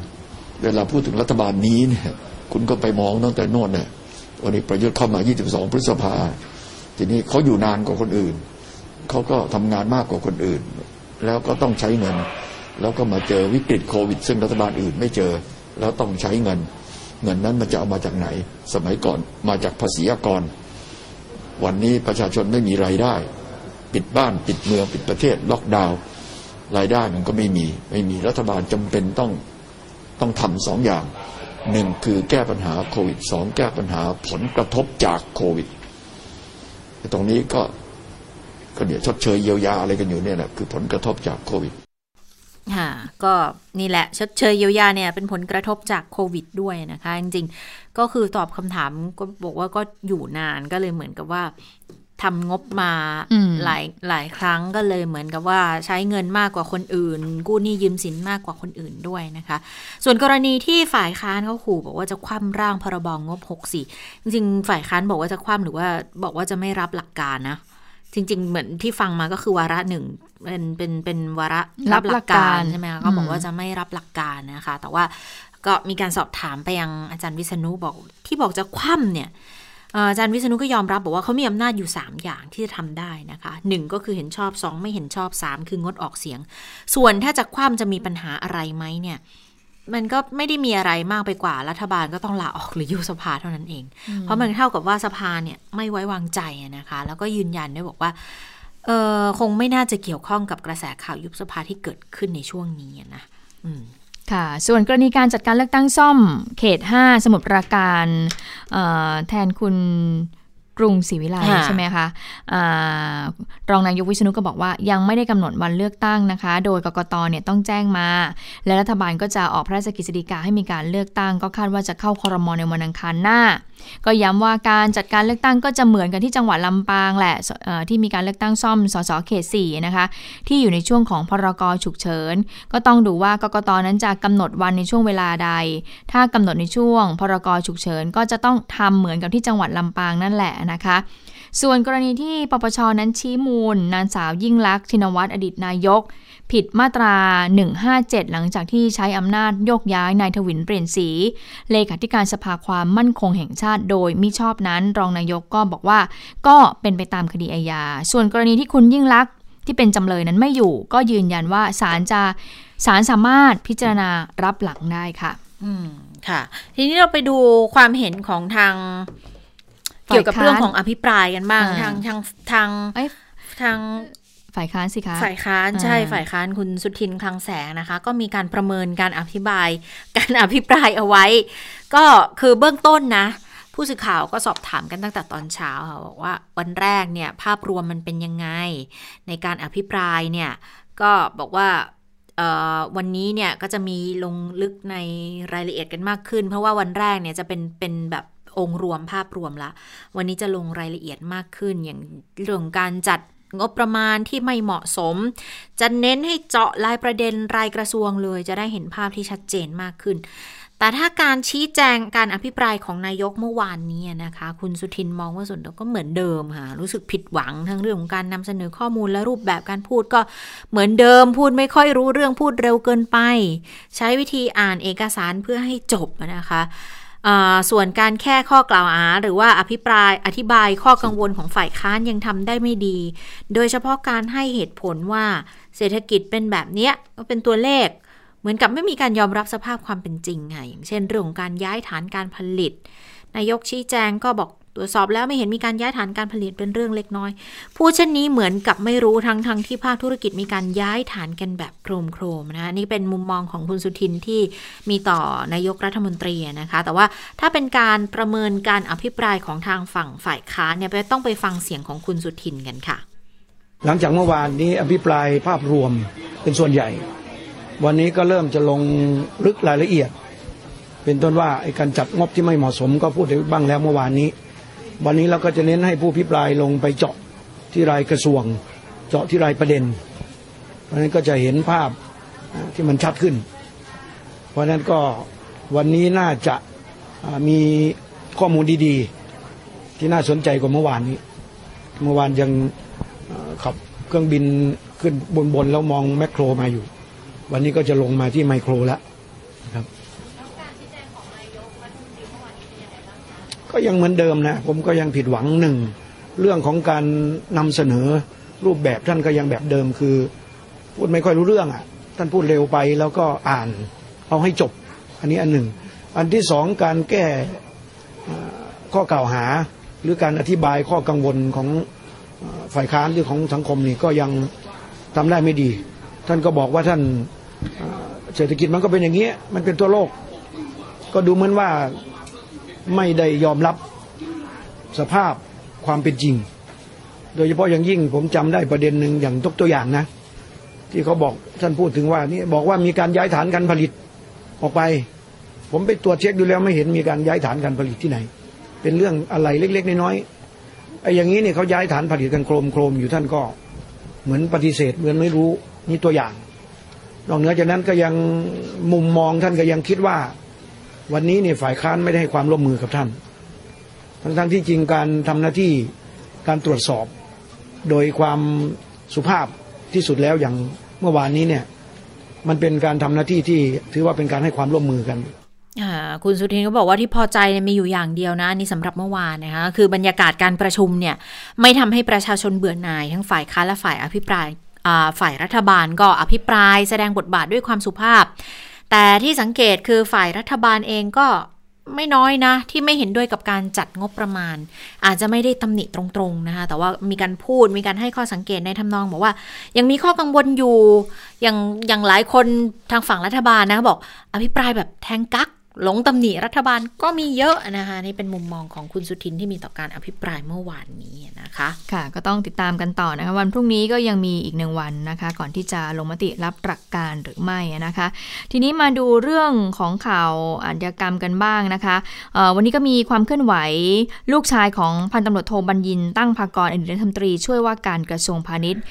เวลาพูดถึงรัฐบาลนี้เนี่ยคุณก็ไปมองตั้งแต่โน่นเนี่ยวันนี้ประยุทธ์เข้ามา 22 พฤษภา ทีนี้เขาอยู่นานกว่าคนอื่น เขาก็ทำงานมากกว่าคนอื่น แล้วก็ต้องใช้เงิน แล้วก็มาเจอวิกฤตโควิด ซึ่งรัฐบาลอื่นไม่เจอ แล้วต้องใช้เงิน เงินนั้นมันจะเอามาจากไหน สมัยก่อนมาจากภาษีอกร วันนี้ประชาชนไม่มีรายได้ ปิดบ้านปิดเมืองปิดประเทศล็อกดาวน์ รายได้มันก็ไม่มีไม่มีรัฐบาลจำเป็นต้องต้องทำสองอย่างหนึ่งคือแก้ปัญหาโควิดสองแก้ปัญหาผลกระทบจากโควิดตรงนี้ก็ก็เดี๋ยวชดเชยเยียวยาอะไรกันอยู่เนี่ยแหละคือผลกระทบจากโควิดค่ะก็นี่แหละชดเชยเยียวยาเนี่ยเป็นผลกระทบจากโควิดด้วยนะคะ จริงๆ ก็คือตอบคำถามก็บอกว่าก็อยู่นานก็เลยเหมือนกับว่า ทำงบมาอืมหลายหลายครั้งก็เลยเหมือนกับว่าใช้เงินมากกว่าคนอื่น กู้หนี้ยืมสินมากกว่าคนอื่นด้วยนะคะ ส่วนกรณีที่ฝ่ายค้านเขาขู่บอกว่าจะคว่ำร่างพรบงบ64 จริงๆ ฝ่ายค้านบอกว่าจะคว่ำหรือว่าบอกว่าจะไม่รับหลักการนะจริง ๆ เหมือนที่ฟังมาก็คือวาระหนึ่งเป็นเป็นเป็นวาระรับหลักการใช่ไหมคะก็บอกอืมว่าจะไม่รับหลักการนะคะ แต่ว่าก็มีการสอบถามไปยังอาจารย์วิษณุบอกที่บอกจะคว่ำเนี่ยเอ่ออาจารย์วิษณุก็ยอมรับบอกว่าเขามีอำนาจอยู่ 3 อย่างที่จะทำได้นะคะหนึ่งก็คือเห็นชอบสองไม่เห็นชอบสามคืองดออกเสียง ส่วนถ้าจะคว่ำจะมีปัญหาอะไรไหมเนี่ยมันก็ไม่ได้มีอะไรมากไปกว่ารัฐบาลก็ต้องลาออกหรือยุบสภาเท่านั้นเอง เพราะมันเท่ากับว่าสภาเนี่ยไม่ไว้วางใจอะนะคะ แล้วก็ยืนยันด้วยบอกว่าเออคงไม่น่าจะเกี่ยวข้องกับกระแสข่าวยุบสภาที่เกิดขึ้นในช่วงนี้อะนะอืม ค่ะ ส่วนกรณีการจัดการเลือกตั้งซ่อมเขต 5 สมุทรปราการเอ่อแทนคุณกรุงศรีวิไลค่ะใช่ไหมคะอารองนายกวิษณุก็บอกว่ายังไม่ได้กำหนดวันเลือกตั้งนะคะ โดยกกตเนี่ยต้องแจ้งมา และรัฐบาลก็จะออกพระราชกฤษฎีกาให้มีการเลือกตั้ง ก็คาดว่าจะเข้าคอรมอในวันอังคารหน้า ก็ย้ำว่าการจัดการเลือกตั้งก็จะเหมือนกันที่จังหวัดลำปางแหละที่มีการเลือกตั้งซ่อมสสเขต4นะคะที่อยู่ในช่วงของพรกฉุกเฉิน ก็ต้องดูว่ากกตนั้นจะกำหนดวันในช่วงเวลาใด ถ้ากำหนดในช่วงพรกฉุกเฉินก็จะต้องทำเหมือนกับที่จังหวัดลำปางนั่นแหละนะคะ ส่วนกรณีที่ปปชนั้นชี้มูล นางสาวยิ่งลักษณ์ชินวัตรอดีตนายก ผิดมาตรา 157 หลังจากที่ใช้อำนาจโยกย้ายนายทวินเปลี่ยนสี เลขาธิการสภาความมั่นคงแห่งชาติโดยมิชอบนั้น รองนายกก็บอกว่า ก็เป็นไปตามคดีอาญา ส่วนกรณีที่คุณยิ่งลักษณ์ที่เป็นจำเลยนั้นไม่อยู่ ก็ยืนยันว่าศาลจะศาลสามารถพิจารณารับหลังได้ค่ะ อืมค่ะ ทีนี้เราไปดูความเห็นของทาง เกี่ยวกับเรื่องของอภิปรายกันบ้างอ่าทางทางทางเอ้ยทางฝ่ายค้านสิคะฝ่ายค้านอ่าใช่ฝ่ายค้านคุณสุทินคลังแสงนะคะ ก็มีการประเมินการอภิบาย การอภิปรายเอาไว้ ก็คือเบื้องต้นนะ ผู้สื่อข่าวก็สอบถามกันตั้งแต่ตอนเช้าค่ะบอกว่าวันแรกเนี่ยภาพรวมมันเป็นยังไง ในการอภิปรายเนี่ยก็บอกว่าเอ่อวันนี้เนี่ยก็จะมีลงลึกในรายละเอียดกันมากขึ้น เพราะว่าวันแรกเนี่ยจะเป็นเป็นแบบ องค์รวมภาพรวมละ วันนี้จะลงรายละเอียดมากขึ้นอย่างเรื่องการจัดงบประมาณที่ไม่เหมาะสม จะเน้นให้เจาะรายประเด็นรายกระทรวงเลย จะได้เห็นภาพที่ชัดเจนมากขึ้น แต่ถ้าการชี้แจงการอภิปรายของนายกเมื่อวานนี้นะคะ คุณสุทินมองว่าส่วนตัวก็เหมือนเดิมค่ะ รู้สึกผิดหวังทั้งเรื่องของการนำเสนอข้อมูลและรูปแบบการพูดก็เหมือนเดิม พูดไม่ค่อยรู้เรื่องพูดเร็วเกินไป ใช้วิธีอ่านเอกสารเพื่อให้จบนะคะ ส่วนการแค่ข้อกล่าวหาหรือว่าอภิปรายอธิบายข้อกังวลของฝ่ายค้านยังทำได้ไม่ดี โดยเฉพาะการให้เหตุผลว่าเศรษฐกิจเป็นแบบเนี้ยก็เป็นตัวเลข เหมือนกับไม่มีการยอมรับสภาพความเป็นจริงไงอย่างเช่นเรื่องของการย้ายฐานการผลิต นายกชี้แจงก็บอก ตรวจสอบแล้วไม่เห็นมีการย้ายฐานการผลิตเป็นเรื่องเล็กน้อยพูดเช่นนี้เหมือนกับไม่รู้ทั้งทั้งที่ภาคธุรกิจมีการย้ายฐานกันแบบโครมโครมนะนี่เป็นมุมมองของคุณสุทินที่มีต่อนายกรัฐมนตรีนะคะ แต่ว่าถ้าเป็นการประเมินการอภิปรายของทางฝั่งฝ่ายค้านเนี่ยไปต้องไปฟังเสียงของคุณสุทินกันค่ะ หลังจากเมื่อวานนี้อภิปรายภาพรวมเป็นส่วนใหญ่ วันนี้ก็เริ่มจะลงลึกรายละเอียด เป็นต้นว่าการจัดงบที่ไม่เหมาะสมก็พูดไปบ้างแล้วเมื่อวานนี้ วันนี้เราก็จะเน้นให้ผู้พิปรายลงไปเจาะที่รายกระทรวง เจาะที่รายประเด็น เพราะนั้นก็จะเห็นภาพที่มันชัดขึ้น เพราะนั้นก็วันนี้น่าจะมีข้อมูลดีๆ ที่น่าสนใจกว่าเมื่อวานนี้ เมื่อวานยังขับเครื่องบินขึ้นบนๆแล้วมองแมคโครมาอยู่ วันนี้ก็จะลงมาที่ไมโครแล้วนะครับ ก็ยังเหมือนเดิมนะผมก็ยังผิดหวังหนึ่งเรื่องของการนำเสนอรูปแบบท่านก็ยังแบบเดิมคือ พูดไม่ค่อยรู้เรื่องอะท่านพูดเร็วไปแล้วก็อ่านเอาให้จบ อันนี้อันหนึ่ง อันที่สองการแก้ข้อกล่าวหา หรือการอธิบายข้อกังวลของฝ่ายค้านหรือของสังคมนี่ก็ยังทำได้ไม่ดี ท่านก็บอกว่าท่านเอ่อเศรษฐกิจมันก็เป็นอย่างนี้มันเป็นตัวโลก ก็ดูเหมือนว่า ไม่ได้ยอมรับสภาพความเป็นจริง โดยเฉพาะอย่างยิ่งผมจำได้ประเด็นหนึ่งอย่างตกตัวอย่างนะ ที่เขาบอกท่านพูดถึงว่านี่บอกว่ามีการย้ายฐานการผลิตออกไป ผมไปตรวจเช็คดูแล้วไม่เห็นมีการย้ายฐานการผลิตที่ไหน เป็นเรื่องอะไรเล็ก ๆ น้อยๆไอ้อย่างนี้เนี่ยเขาย้ายฐานผลิตกันโครมโครมๆอยู่ท่านก็ เหมือนปฏิเสธเหมือนไม่รู้นี่ตัวอย่างนอกเหนือจากนั้นก็ยังมุมมองท่านก็ยังคิดว่า วันนี้เนี่ยฝ่ายค้านไม่ได้ให้ความร่วมมือกับท่าน ทั้งๆที่จริงการทำหน้าที่การตรวจสอบ โดยความสุภาพที่สุดแล้วอย่างเมื่อวานนี้เนี่ยมันเป็นการทำหน้าที่ที่ถือว่าเป็นการให้ความร่วมมือกันคุณสุทินก็บอกว่าที่พอใจเนี่ยมีอยู่อย่างเดียวนะนี่สำหรับเมื่อวานนะคะคือบรรยากาศการประชุมเนี่ยไม่ทำให้ประชาชนเบื่อหน่าย ทั้งฝ่ายค้านและฝ่ายอภิปรายฝ่ายรัฐบาลก็อภิปราย แสดงบทบาทด้วยความสุภาพ แต่ที่สังเกตคือฝ่ายรัฐบาลเองก็ไม่น้อยนะ ที่ไม่เห็นด้วยกับการจัดงบประมาณ อาจจะไม่ได้ตำหนิตรงๆนะคะแต่ว่ามีการพูดมีการให้ข้อสังเกตในทำนองบอกว่า ยังมีข้อกังวลอยู่อย่างอย่างหลายคนทางฝั่งรัฐบาลนะบอก อภิปรายแบบแทงกัก หลงตำหนิรัฐบาลก็มีเยอะนะคะนี่เป็นมุมมองของคุณสุทินที่มีต่อการอภิปรายเมื่อวานนี้นะคะ ค่ะ ก็ต้องติดตามกันต่อนะคะวันพรุ่งนี้ก็ยังมีอีกหนึ่งวันนะคะ ก่อนที่จะลงมติรับหลักการหรือไม่นะคะ ทีนี้มาดูเรื่องของข่าวอาชญากรรมกันบ้างนะคะวันนี้ก็มีความเคลื่อนไหวลูกชายของพันตำรวจโทบัญญินตั้งภากรอดีตรัฐมนตรีช่วยว่าการกระทรวงพาณิชย์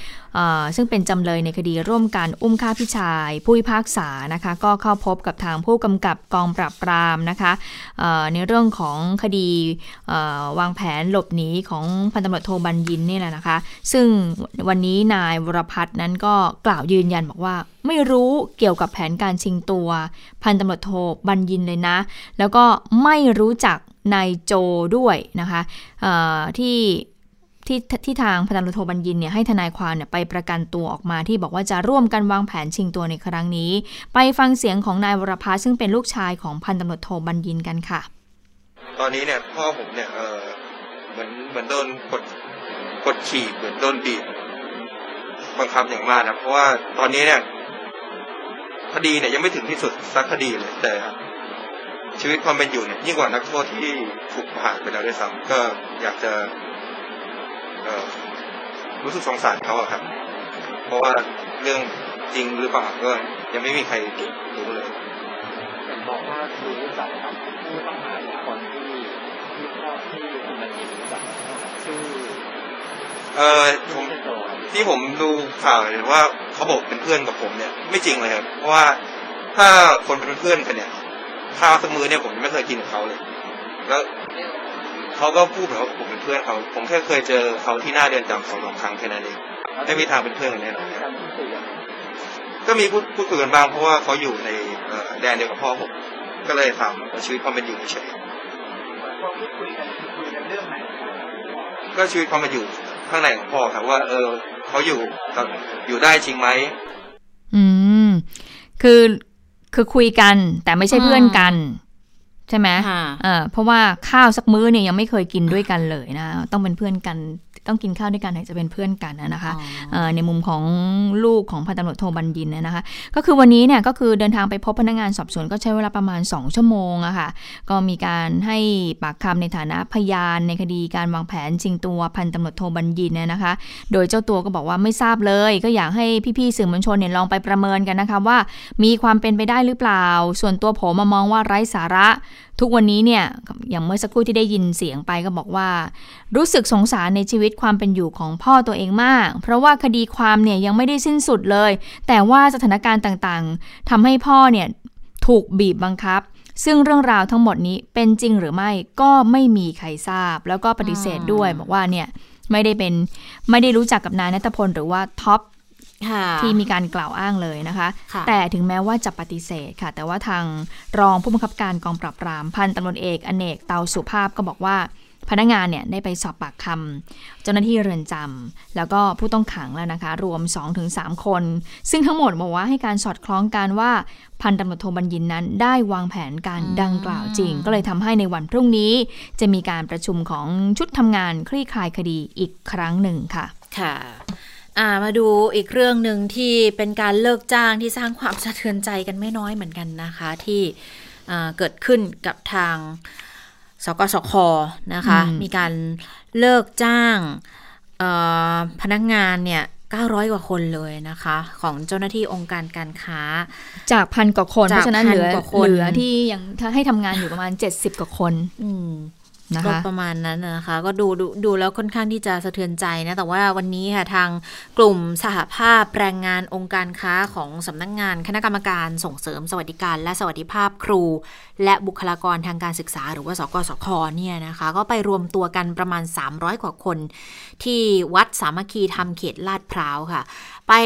ซึ่งเป็นจำเลยในคดีร่วมกันอุ้มฆ่าพี่ชาย ผู้พิพากษานะคะก็เข้าพบกับทางผู้กำกับกองปราบปรามนะคะในเรื่องของคดีวางแผนหลบหนีของพันตำรวจโทบัญญินนี่แหละนะคะ ซึ่งวันนี้นายวรพัฒน์นั้นก็กล่าวยืนยันบอกว่าไม่รู้เกี่ยวกับแผนการชิงตัว พันตำรวจโทบัญญินเลยนะ แล้วก็ไม่รู้จักนายโจด้วยนะคะที่ ที่ที่ทางพันตำรวจโทบัญญินเนี่ยให้ทนายความเนี่ยไปประกันตัวออกมาที่บอกว่าจะร่วมกันวางแผนชิงตัวในครั้งนี้ ไปฟังเสียงของนายวรพัฒซึ่งเป็นลูกชายของพันตำรวจโทบัญญินกันค่ะ ตอนนี้เนี่ยพ่อผมเนี่ยเออเหมือนเหมือนโดนกดกดขี่เหมือนโดนบีบบังคับอย่างมากนะเพราะว่าตอนนี้เนี่ยคดีเนี่ยยังไม่ถึงที่สุดสักคดีเลยแต่ชีวิตความเป็นอยู่เนี่ยยิ่งกว่านักโทษที่ถูกประหารไปแล้วด้วยซ้ำก็อยากจะ เออรู้สึกสงสารเขาอะครับ เพราะว่าเรื่องจริงหรือเปล่าก็ยังไม่มีใครรู้เลยบอกว่ารู้จักกับผู้ต้องหาทุกคนที่ที่พ่อที่คุณบัญญินรู้จักชื่อเออผมชื่อโจครับที่ผมดูข่าวเห็นว่าเขาบอกเป็นเพื่อนกับผมเนี่ย ไม่จริงเลยครับเพราะว่าถ้าคนเป็นเพื่อนกันเนี่ยข้าวสักมื้อเนี่ยผมยังไม่เคยกินกับเขาเลย แล้ว เขาก็พูดเหมือนว่าผมเป็นเพื่อนเขา ผมแค่เคยเจอเขาที่หน้าเดือนจำสองสามครั้งแค่นั้นเองไม่มีทางเป็นเพื่อนกันแน่นอนครับการพูดคุยกันก็มีพูดพูดคุยกันบ้างเพราะว่าเขาอยู่ในแดนเดียวกับพ่อผมก็เลยถามชีวิตความเป็นอยู่เฉยพอพูดคุยก็ชีวิตความเป็นอยู่ข้างในของพ่อครับว่า เออเขาอยู่อยู่ได้จริงไหมอืมคือคือคุยกัน แต่ไม่ใช่เพื่อนกัน ใช่ไหมค่ะเออเพราะว่าข้าวสักมื้อเนี่ยยังไม่เคยกินด้วยกันเลยนะ ต้องเป็นเพื่อนกัน ต้องกินข้าวด้วยกันถึงจะเป็นเพื่อนกันนะคะเอ่อในมุมของลูกของพันตำรวจโทบัญญินเนี่ยนะคะ ก็คือวันนี้เนี่ยก็คือเดินทางไปพบพนักงานสอบสวนก็ใช้เวลาประมาณ 2 ชั่วโมงอะค่ะก็มีการให้ปากคำในฐานะพยานในคดีการวางแผนชิงตัวพันตำรวจโทบัญญินเนี่ยนะคะ โดยเจ้าตัวก็บอกว่าไม่ทราบเลย ก็อยากให้พี่ๆสื่อมวลชนเนี่ยลองไปประเมินกันนะคะว่า มีความเป็นไปได้หรือเปล่า ส่วนตัวผมมามองว่าไร้สาระ ทุกวันนี้เนี่ยอย่างเมื่อสักครู่ที่ได้ยินเสียงไปก็บอกว่า รู้สึกสงสารในชีวิตความเป็นอยู่ของพ่อตัวเองมาก เพราะว่าคดีความเนี่ยยังไม่ได้สิ้นสุดเลย แต่ว่าสถานการณ์ต่างๆทำให้พ่อเนี่ยถูกบีบบังคับ ซึ่งเรื่องราวทั้งหมดนี้เป็นจริงหรือไม่ก็ไม่มีใครทราบ แล้วก็ปฏิเสธด้วยบอกว่าเนี่ยไม่ได้เป็นไม่ได้รู้จักกับนายนัทพลหรือว่าท็อปค่ะ ที่มีการกล่าวอ้างเลยนะคะค่ะแต่ถึงแม้ว่าจะปฏิเสธค่ะ แต่ว่าทางรองผู้บังคับการกองปราบปรามพันตำรวจเอกอเนกเตาสุภาพก็บอกว่าพนักงานเนี่ยได้ไปสอบปากคำเจ้าหน้าที่เรือนจำแล้วก็ผู้ต้องขังแล้วนะคะ รวม 2-3 คน ซึ่งทั้งหมดบอกว่าให้การสอดคล้องกันว่าพันตำรวจโทบัญญินนั้นได้วางแผนการดังกล่าวจริง ก็เลยทำให้ในวันพรุ่งนี้ จะมีการประชุมของชุดทำงานคลี่คลายคดีอีกครั้งหนึ่งค่ะ ค่ะ อ่ามาดูอีกเรื่องหนึ่งที่เป็นการเลิกจ้างที่สร้างความสะเทือนใจกันไม่น้อยเหมือนกันนะคะ ที่อ่าเกิดขึ้นกับทางสกสคนะคะอืมมีการเลิกจ้างเอ่อพนักงานเนี่ย900 กว่าคนเลยนะคะ ของเจ้าหน้าที่องค์การการค้า จากพันกว่าคนจากเพราะฉะนั้นเหลือพันกว่าคนเหลือที่ยังถ้าให้ทำงานอยู่ประมาณ 70 กว่าคน อืม นะก็ประมาณนั้นนะคะ ก็ดูดูดูแล้วค่อนข้างที่จะสะเทือนใจนะ แต่ว่าวันนี้ค่ะทางกลุ่มสหภาพแรงงานองค์การค้าของสำนักงงาน คณะกรรมการส่งเสริมสวัสดิการ และสวัสดิภาพครู และบุคลากรทางการศึกษา หรือว่าสกสคเนี่ยนะคะ ก็ไปรวมตัวกันประมาณ 300 กว่าคน ที่วัดสามัคคีธรรมเขตลาดพร้าวค่ะ ไป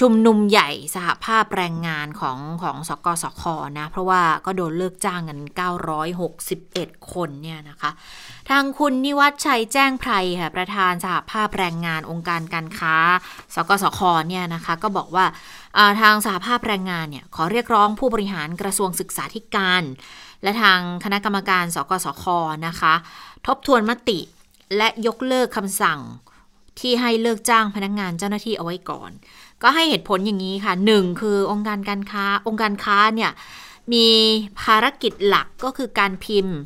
ชุมนุมใหญ่สหภาพแรงงานของของสกสคนะ เพราะว่าก็โดนเลิกจ้างกัน 961 คนเนี่ยนะคะ ทางคุณนิวัฒชัยแจ้งไพรค่ะประธานสหภาพแรงงานองค์การการค้า สกสคเนี่ยนะคะก็บอกว่าทางสหภาพแรงงานเนี่ยขอเรียกร้องผู้บริหารกระทรวงศึกษาธิการ และทางคณะกรรมการ สกสคนะคะ ทบทวนมติและยกเลิกคำสั่ง ที่ให้เลิกจ้างพนักงานเจ้าหน้าที่เอาไว้ก่อน ก็ให้เหตุผลอย่างนี้ค่ะหนึ่งคือองค์การการค้าองค์การค้าเนี่ยมีภารกิจหลักก็คือการพิมพ์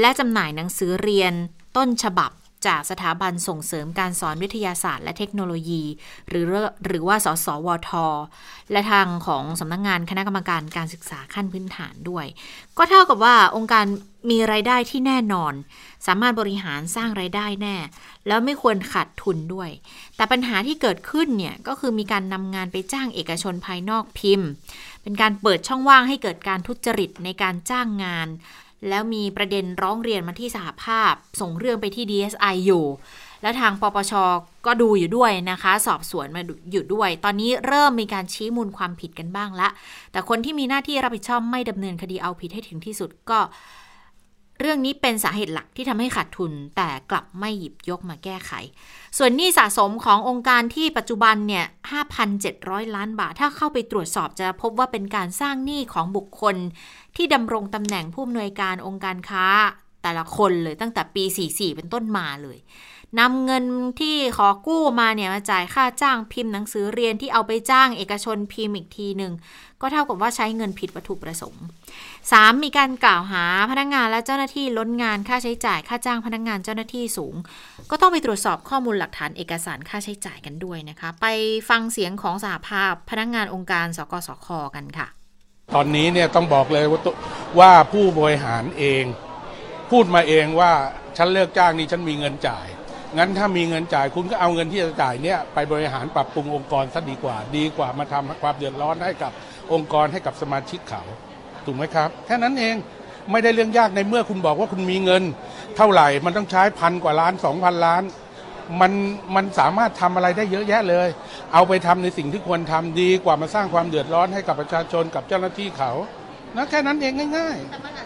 และจำหน่ายหนังสือเรียนต้นฉบับจากสถาบันส่งเสริมการสอนวิทยาศาสตร์และเทคโนโลยี หรือหรือว่าสสวท และทางของสำนักงงานคณะกรรมการการศึกษาขั้นพื้นฐานด้วย ก็เท่ากับว่าองค์การ มีรายได้ที่แน่นอน สามารถบริหารสร้างรายได้แน่ แล้วไม่ควรขาดทุนด้วย แต่ปัญหาที่เกิดขึ้นเนี่ยก็คือมีการนำงานไปจ้างเอกชนภายนอกพิมพ์ เป็นการเปิดช่องว่างให้เกิดการทุจริตในการจ้างงาน แล้วมีประเด็นร้องเรียนมาที่สหภาพ ส่งเรื่องไปที่ DSI อยู่และทางปปชก็ดูอยู่ด้วยนะคะ สอบสวนมาอยู่ด้วย ตอนนี้เริ่มมีการชี้มูลความผิดกันบ้างละ แต่คนที่มีหน้าที่รับผิดชอบไม่ดำเนินคดีเอาผิดให้ถึงที่สุดก็ เรื่องนี้เป็นสาเหตุหลักที่ทำให้ขาดทุน แต่กลับไม่หยิบยกมาแก้ไข ส่วนหนี้สะสมขององค์การที่ปัจจุบันเนี่ย 5,700 ล้านบาท ถ้าเข้าไปตรวจสอบจะพบว่าเป็นการสร้างหนี้ของบุคคล ที่ดำรงตำแหน่งผู้อำนวยการองค์การค้า แต่ละคนเลยตั้งแต่ปี 44 เป็นต้นมาเลยนำเงินที่ขอกู้มาเนี่ยมาจ่ายค่าจ้างพิมพ์หนังสือเรียนที่เอาไปจ้างเอกชนพิมพ์อีกทีหนึ่งก็เท่ากับว่าใช้เงินผิดวัตถุประสงค์ 3. มีการกล่าวหาพนักงานและเจ้าหน้าที่ล้นงานค่าใช้จ่ายค่าจ้างพนักงานเจ้าหน้าที่สูง ก็ต้องไปตรวจสอบข้อมูลหลักฐานเอกสารค่าใช้จ่ายกันด้วยนะคะ ไปฟังเสียงของสหภาพพนักงานองค์การสกสคกันค่ะ ตอนนี้เนี่ยต้องบอกเลยว่าว่าผู้บริหารเอง พูดมาเองว่าฉันเลิกจ้างนี่ฉันมีเงินจ่าย งั้นถ้ามีเงินจ่ายคุณก็เอาเงินที่จะจ่ายเนี่ยไปบริหารปรับปรุงองค์กรซะดีกว่า ดีกว่ามาทำความเดือดร้อนให้กับองค์กรให้กับสมาชิกเขาถูกไหมครับ แค่นั้นเองไม่ได้เรื่องยากในเมื่อคุณบอกว่าคุณมีเงิน เท่าไหร่มันต้องใช้พันกว่าล้านสองพันล้านมันมันสามารถทำอะไรได้เยอะแยะเลย เอาไปทำในสิ่งที่ควรทำดีกว่ามาสร้างความเดือดร้อนให้กับประชาชนกับเจ้าหน้าที่เขานะแค่นั้นเองง่ายแ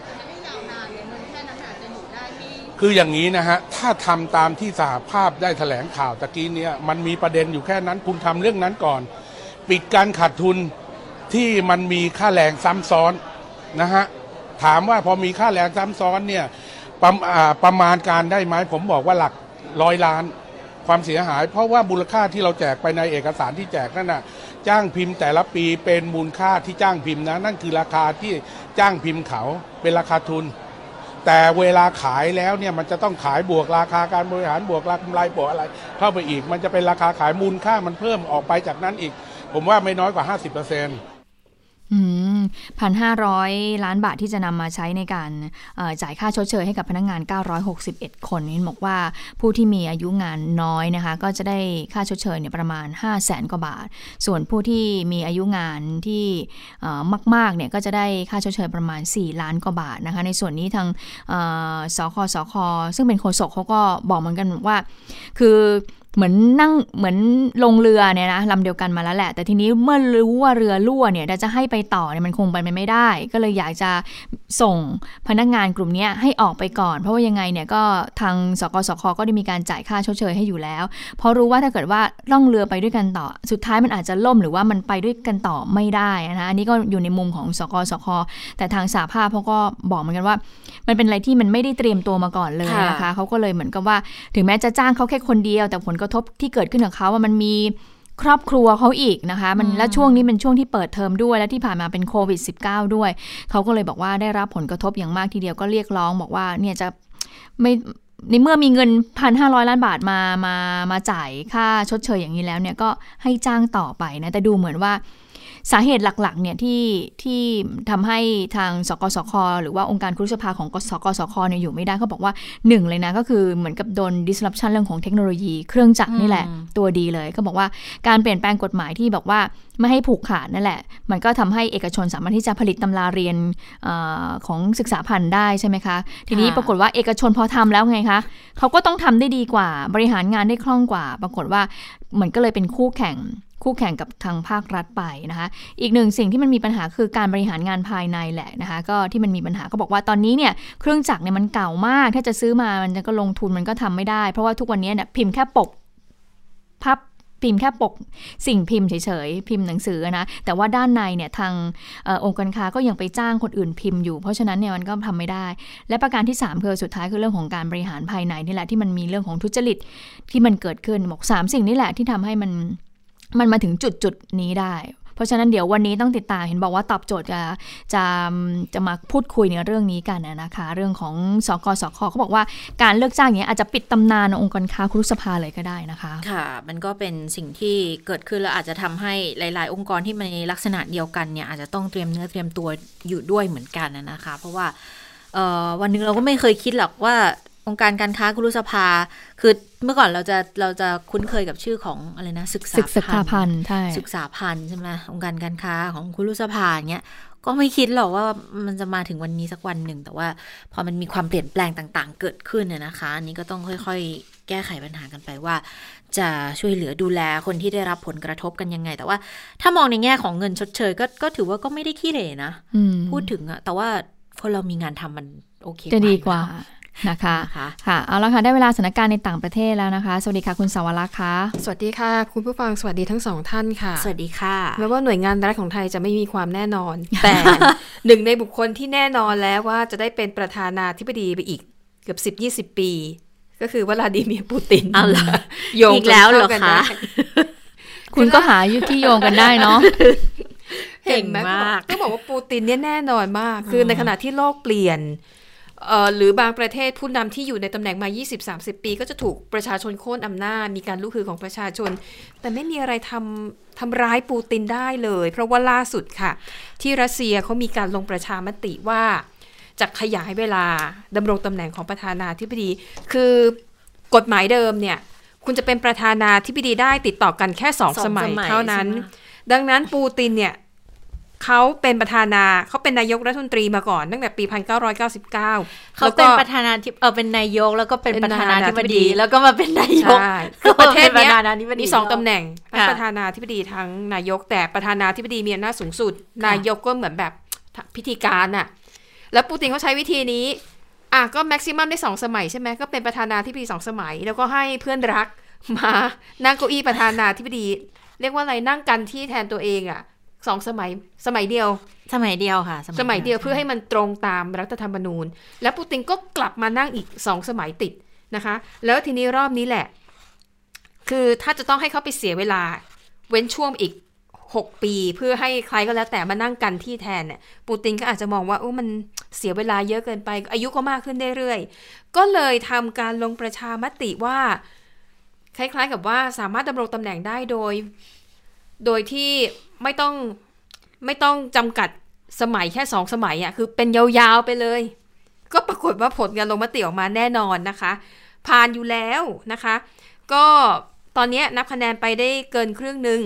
คืออย่างนี้นะฮะ ถ้าทำตามที่สหภาพได้แถลงข่าวตะกี้เนี่ยมันมีประเด็นอยู่แค่นั้นคุณทำเรื่องนั้นก่อน ปิดการขาดทุนที่มันมีค่าแรงซ้ำซ้อนนะฮะ ถามว่าพอมีค่าแรงซ้ำซ้อนเนี่ยประประมาณการได้ไหมผมบอกว่าหลักร้อยล้านความเสียหาย เพราะว่ามูลค่าที่เราแจกไปในเอกสารที่แจกนั่นน่ะจ้างพิมพ์แต่ละปีเป็นมูลค่าที่จ้างพิมพ์นะ นั่นคือราคาที่จ้างพิมพ์เขาเป็นราคาทุน แต่เวลาขายแล้วเนี่ยมันจะต้องขายบวกราคาการบริหารบวกราคากำไรบวกอะไร เข้าไปอีก มันจะเป็นราคาขายมูลค่ามันเพิ่มออกไปจากนั้นอีก ผมว่าไม่น้อยกว่า 50% พันห้าร้อยล้านบาทที่จะนำมาใช้ในการจ่ายค่าชดเชยให้กับพนักงาน 961 คนนี่บอกว่าผู้ที่มีอายุงานน้อยนะคะ ก็จะได้ค่าชดเชยเนี่ยประมาณ 5 0 0แสนกว่าบาท ส่วนผู้ที่มีอายุงานที่มากๆเนี่ยก็จะได้ค่าชดเชยประมาณ 4 ล้านกว่าบาทนะคะ ในส่วนนี้ทางสคสคซึ่งเป็นโฆษกเขาก็บอกเหมือนกันว่า คือ เหมือนนั่งเหมือนลงเรือเนี่ยนะลำเดียวกันมาแล้วแหละ แต่ทีนี้เมื่อรู้ว่าเรือรั่วเนี่ยจะให้ไปต่อเนี่ยมันคงไปไม่ได้ ก็เลยอยากจะส่งพนักงานกลุ่มเนี้ยให้ออกไปก่อน เพราะว่ายังไงเนี่ยก็ทางสกสคก็ได้มีการจ่ายค่าชดเชยให้อยู่แล้ว เพราะรู้ว่าถ้าเกิดว่าล่องเรือไปด้วยกันต่อ สุดท้ายมันอาจจะล่มหรือว่ามันไปด้วยกันต่อไม่ได้นะอันนี้ก็อยู่ในมุมของสกสคแต่ทางสาภาพเขาก็บอกเหมือนกันว่า มันเป็นอะไรที่มันไม่ได้เตรียมตัวมาก่อนเลยนะคะเขาก็เลยเหมือนกับว่า ถึงแม้จะจ้างเขาแค่คนเดียวแต่ผลกระทบที่เกิดขึ้นกับเขาว่ามันมีครอบครัวเขาอีกนะคะ มันและช่วงนี้เป็นช่วงที่เปิดเทอมด้วย และที่ผ่านมาเป็นโควิด -19 ด้วย เขาก็เลยบอกว่าได้รับผลกระทบอย่างมากทีเดียวก็เรียกร้องบอกว่าเนี่ยจะไม่ในเมื่อมีเงินพันห้าร้อยล้านบาทมามามาจ่ายค่าชดเชยอย่างนี้แล้วเนี่ยก็ให้จ้างต่อไปนะ แต่ดูเหมือนว่า สาเหตุหลักๆเนี่ยที่ที่ทำให้ทางสกสคหรือว่าองค์การครุสภาของสกสคเนี่ยอยู่ไม่ได้เขาบอกว่าหนึ่งเลยนะก็คือเหมือนกับโดน disruption เรื่องของเทคโนโลยีเครื่องจักรนี่แหละ ตัวดีเลยเขาบอกว่าการเปลี่ยนแปลงกฎหมายที่บอกว่าไม่ให้ผูกขาดนั่นแหละ มันก็ทำให้เอกชนสามารถที่จะผลิตตำราเรียนเออของศึกษาพันธุ์ได้ใช่ไหมคะ ทีนี้ปรากฏว่าเอกชนพอทำแล้วไงคะเขาก็ต้องทำได้ดีกว่าบริหารงานได้คล่องกว่า ปรากฏว่าเหมือนก็เลยเป็นคู่แข่ง คู่แข่งกับทางภาครัฐไปนะคะ อีกหนึ่งสิ่งที่มันมีปัญหาคือการบริหารงานภายในแหละนะคะ ก็ที่มันมีปัญหาก็บอกว่าตอนนี้เนี่ยเครื่องจักรเนี่ยมันเก่ามาก ถ้าจะซื้อมามันก็ลงทุนมันก็ทำไม่ได้ เพราะว่าทุกวันนี้เนี่ยพิมพ์แค่ปกพับพิมพ์แค่ปกสิ่งพิมพ์เฉยๆ พิมพ์หนังสือนะแต่ว่าด้านในเนี่ยทางออองค์การค้าก็ยังไปจ้างคนอื่นพิมพ์อยู่ เพราะฉะนั้นเนี่ยมันก็ทำไม่ได้ และประการที่3คือสุดท้ายคือเรื่องของการบริหารภายในนี่แหละที่มันมีเรื่องของทุจริตที่มันเกิดขึ้นบอกสามสิ่งนี้แหละที่ทำให้มัน มันมาถึงจุดจุดนี้ได้ เพราะฉะนั้นเดี๋ยววันนี้ต้องติดตามเห็นบอกว่าตอบโจทย์จะจะจะมาพูดคุยในเรื่องนี้กันนะคะ เรื่องของสกสคเขาบอกว่าการเลือกจ้างอย่างนี้อาจจะปิดตำนานองค์กรค้าครุสภาเลยก็ได้นะคะ ค่ะ มันก็เป็นสิ่งที่เกิดขึ้นแล้วอาจจะทำให้หลาย ๆ องค์กรที่มันในลักษณะเดียวกันเนี่ยอาจจะต้องเตรียมเนื้อเตรียมตัวอยู่ด้วยเหมือนกันนะคะ เพราะว่าวันหนึ่งเราก็ไม่เคยคิดหรอกว่า องค์การการค้าคุรุสภา คือเมื่อก่อนเราจะเราจะคุ้นเคยกับชื่อของอะไรนะศึกษาศึกษาพันธ์ใช่ศึกษาพันธ์ใช่ไหมองค์การการค้าของคุรุสภาเนี้ยก็ไม่คิดหรอกว่ามันจะมาถึงวันนี้สักวันหนึ่ง แต่ว่าพอมันมีความเปลี่ยนแปลงต่าง ๆ เกิดขึ้นเนี่ยนะคะ อันนี้ก็ต้องค่อยๆ แก้ไขปัญหากันไปว่า จะช่วยเหลือดูแลคนที่ได้รับผลกระทบกันยังไง แต่ว่าถ้ามองในแง่ของเงินชดเชยก็ก็ถือว่าก็ไม่ได้ขี้เหร่นะพูดถึงอะแต่ว่าพอเรามีงานทำมันโอเคจะดีกว่า นะคะค่ะเอาละค่ะได้เวลาสถานการณ์ในต่างประเทศแล้วนะคะ สวัสดีค่ะคุณสาวรักษ์ค่ะสวัสดีค่ะ คุณผู้ฟังสวัสดีทั้งสองท่านค่ะ สวัสดีค่ะแม้ว่าหน่วยงานรัฐของไทยจะไม่มีความแน่นอน แต่หนึ่งในบุคคลที่แน่นอนแล้วว่าจะได้เป็นประธานาธิบดีไปอีกเกือบสิบยี่สิบปี ก็คือวลาดิเมียร์ปูตินเอาละโยงอีกแล้วเหรอคะคุณก็หายุที่โยงกันได้เนาะเก่งมากก็บอกว่าปูตินเนี่ยแน่นอนมาก คือในขณะที่โลกเปลี่ยน หรือบางประเทศผู้นำที่อยู่ในตำแหน่งมา 20-30 ปี ก็จะถูกประชาชนโค่นอำนาจ มีการลุกฮือของประชาชน แต่ไม่มีอะไรทำทำร้ายปูตินได้เลย เพราะว่าล่าสุดค่ะ ที่รัสเซียเขามีการลงประชามติว่าจะขยายเวลาดำรงตำแหน่งของประธานาธิบดี คือกฎหมายเดิมเนี่ย คุณจะเป็นประธานาธิบดีได้ติดต่อกันแค่สองสมัยเท่านั้น ดังนั้นปูตินเนี่ย เขาเป็นประธานาเขาเป็นนายกรัฐมนตรีมาก่อนตั้งแต่ปี 1999 เขาเป็นประธานาธิบเออเป็นนายกแล้วก็เป็นประธานาธิบดี แล้วก็มาเป็นนายกคือประเทศนี้มีมีสองตำแหน่งทั้งประธานาธิบดีทั้งนายกแต่ประธานาธิบดีมีอำนาจสูงสุด นายกก็เหมือนแบบพิธีการน่ะแล้วปูตินเขาใช้วิธีนี้อะก็แม็กซิมัมได้สองสมัยใช่ไหมก็เป็นประธานาธิบดีสองสมัย แล้วก็ให้เพื่อนรักมานั่งเก้าอี้ประธานาธิบดี เรียกว่าอะไรนั่งกันที่แทนตัวเองอะ สองสมัยสมัยเดียว สมัยเดียวค่ะ สมัยเดียวเพื่อให้มันตรงตามรัฐธรรมนูญ แล้วปูตินก็กลับมานั่งอีกสองสมัยติดนะคะ แล้วทีนี้รอบนี้แหละ คือถ้าจะต้องให้เขาไปเสียเวลา เว้นช่วงอีกหกปีเพื่อให้ใครก็แล้วแต่มานั่งกันที่แทนเนี่ยปูตินก็อาจจะมองว่าโอ้มันเสียเวลาเยอะเกินไป อายุก็มากขึ้นเรื่อยๆก็เลยทำการลงประชามติว่า คล้ายๆกับว่าสามารถดำรงตำแหน่งได้โดย โดยที่ ไม่ต้องไม่ต้องจำกัดสมัยแค่สองสมัยอะ่ะคือเป็นยาวๆไปเลย ก็ปรากฏว่าผลการลงมติออกมาแน่นอนนะคะ ผ่านอยู่แล้วนะคะ ก็ตอนนี้นับคะแนนไปได้เกินครึ่งหนึ่ง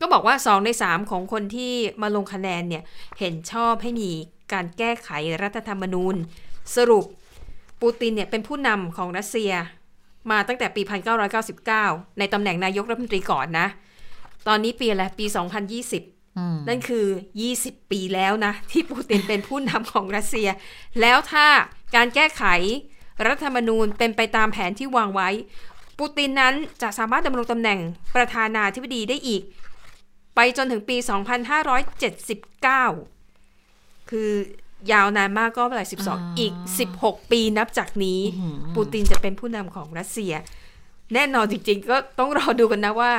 ก็บอกว่า 2 ใน 3 ของคนที่มาลงคะแนนเนี่ย เห็นชอบให้มีการแก้ไขรัฐธรรมนูญ สรุปปูตินเนี่ยเป็นผู้นำของรัสเซีย มาตั้งแต่ปี 1999 ในตำแหน่งนายกรัฐมนตรีก่อนนะ ตอนนี้ปีอะไรปี 2020อืมนั่นคือ 20 ปีแล้วนะ ที่ปูตินเป็นผู้นำของรัสเซีย แล้วถ้าการแก้ไขรัฐธรรมนูญเป็นไปตามแผนที่วางไว้ ปูตินนั้นจะสามารถดำรงตำแหน่งประธานาธิบดีได้อีก ไปจนถึงปี 2579 คือยาวนานมากก็เท่าไหร่12อีก 16 ปีนับจากนี้ ปูตินจะเป็นผู้นำของรัสเซีย แน่นอนจริงๆ ก็ต้องรอดูกันนะว่า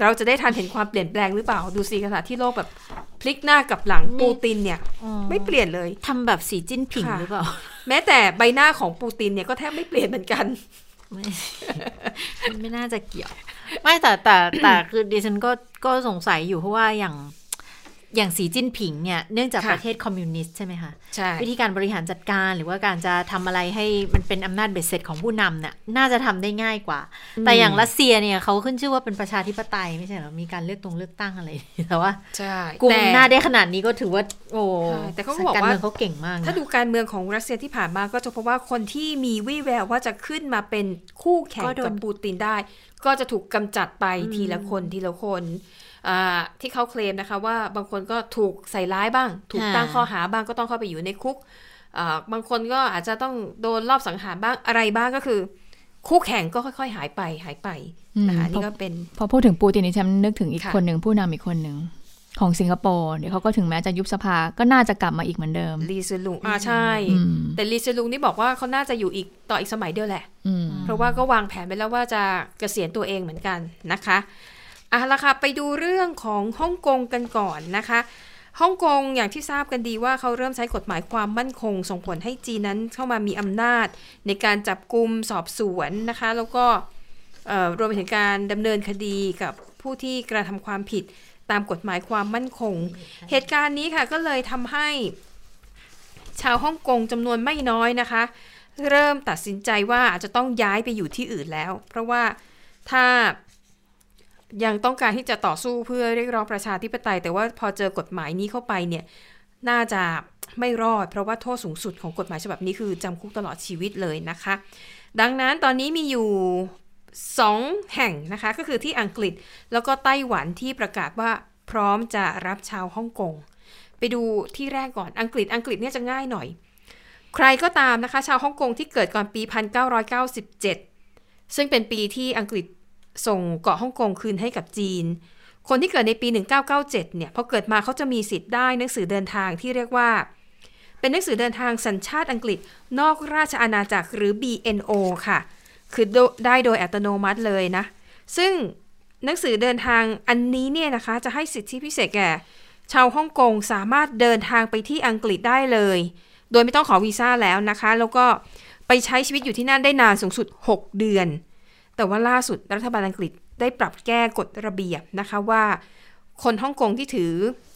เราจะได้ทันเห็นความเปลี่ยนแปลงหรือเปล่า ดูสิขณะที่โลกแบบพลิกหน้ากลับหลังปูตินเนี่ย ไม่เปลี่ยนเลยทำแบบสีจิ้นผิงค่ะหรือเปล่า แม้แต่ใบหน้าของปูตินเนี่ยก็แทบไม่เปลี่ยนเหมือนกัน ไม่มันไม่น่าจะเกี่ยว ไม่แต่แต่แต่คือดิฉันก็ก็สงสัยอยู่เพราะว่าอย่าง อย่างสีจิ้นผิงเนี่ยเนื่องจากค่ะประเทศคอมมิวนิสต์ใช่ไหมคะใช่วิธีการบริหารจัดการหรือว่าการจะทำอะไรให้มันเป็นอำนาจเบ็ดเสร็จของผู้นำเนี่ยน่าจะทำได้ง่ายกว่า แต่อย่างรัสเซียเนี่ยเขาขึ้นชื่อว่าเป็นประชาธิปไตยไม่ใช่เหรอมีการเลือกตรงเลือกตั้งอะไรแต่ว่าใช่กลุ่มแต่หน้าได้ขนาดนี้ก็ถือว่าโอ้ใช่แต่เขาก็บอกว่ารเมืองเขาเก่งมากนะถ้าดูการเมืองของรัสเซียที่ผ่านมาก็จะพบว่าคนที่มีวี่แววว่าจะขึ้นมาเป็นคู่แข่งก็โดนกับปูตินได้ ก็จะถูกกำจัดไปทีละคนทีละคนอ่า ที่เขาเคลมนะคะว่าบางคนก็ถูกใส่ร้ายบ้าง ถูกตั้งข้อหาบ้างก็ต้องเข้าไปอยู่ในคุกอ่าบางคนก็อาจจะต้องโดนรอบสังหารบ้างอะไรบ้างก็คือ คู่แข่งก็ค่อย ๆ หายไปหายไปนะคะอืมนี่ก็เป็นพอพูดถึงปูตินนี่ฉันนึกถึงอีกค่ะคนหนึ่งผู้นำอีกคนหนึ่งของสิงคโปร์เดี๋ยวเขาก็ถึงแม้จะยุบสภาก็น่าจะกลับมาอีกเหมือนเดิมลีซือลุงอ่าใช่อืมแต่ลีซือลุงนี่บอกว่าเขาน่าจะอยู่อีกต่ออีกสมัยเดียวแหละอืมเพราะว่าก็วางแผนไปแล้วว่าจะเกษียณตัวเองเหมือนกันนะคะ อะละค่ะไปดูเรื่องของฮ่องกงกันก่อนนะคะฮ่องกงอย่างที่ทราบกันดีว่าเขาเริ่มใช้กฎหมายความมั่นคง ส่งผลให้จีนนั้นเข้ามามีอำนาจ ในการจับกลุ่มสอบสวนนะคะ แล้วก็รวมไปถึงการดำเนินคดีกับผู้ที่กระทำความผิดตามกฎหมายความมั่นคง เหตุการณ์นี้ค่ะก็เลยทำให้ ชาวฮ่องกงจำนวนไม่น้อยนะคะ เริ่มตัดสินใจว่าอาจจะต้องย้ายไปอยู่ที่อื่นแล้ว เพราะว่าถ้า ยังต้องการที่จะต่อสู้เพื่อเรียกร้องประชาธิปไตย แต่ว่าพอเจอกฎหมายนี้เข้าไปเนี่ยน่าจะไม่รอด เพราะว่าโทษสูงสุดของกฎหมายฉบับนี้คือจำคุกตลอดชีวิตเลยนะคะ ดังนั้นตอนนี้มีอยู่ 2 แห่งนะคะ ก็คือที่อังกฤษแล้วก็ไต้หวันที่ประกาศว่าพร้อมจะรับชาวฮ่องกง ไปดูที่แรกก่อนอังกฤษอังกฤษเนี่ยจะง่ายหน่อย ใครก็ตามนะคะ ชาวฮ่องกงที่เกิดก่อนปี 1997 ซึ่งเป็นปีที่อังกฤษ ส่งเกาะฮ่องกงคืนให้กับจีน คนที่เกิดในปี 1997 เนี่ยพอเกิดมาเขาจะมีสิทธิ์ได้หนังสือเดินทางที่เรียกว่า เป็นหนังสือเดินทางสัญชาติอังกฤษ นอกราชอาณาจักรหรือ BNO ค่ะ คือได้โดยอัตโนมัติเลยนะ ซึ่งหนังสือเดินทางอันนี้เนี่ยนะคะจะให้สิทธิพิเศษแก่ ชาวฮ่องกงสามารถเดินทางไปที่อังกฤษได้เลย โดยไม่ต้องขอวีซ่าแล้วนะคะ แล้วก็ไปใช้ชีวิตอยู่ที่นั่นได้นานสูงสุด 6 เดือน แต่ว่าล่าสุดรัฐบาลอังกฤษได้ปรับแก้กฎระเบียบนะคะว่า คนฮ่องกงที่ถือ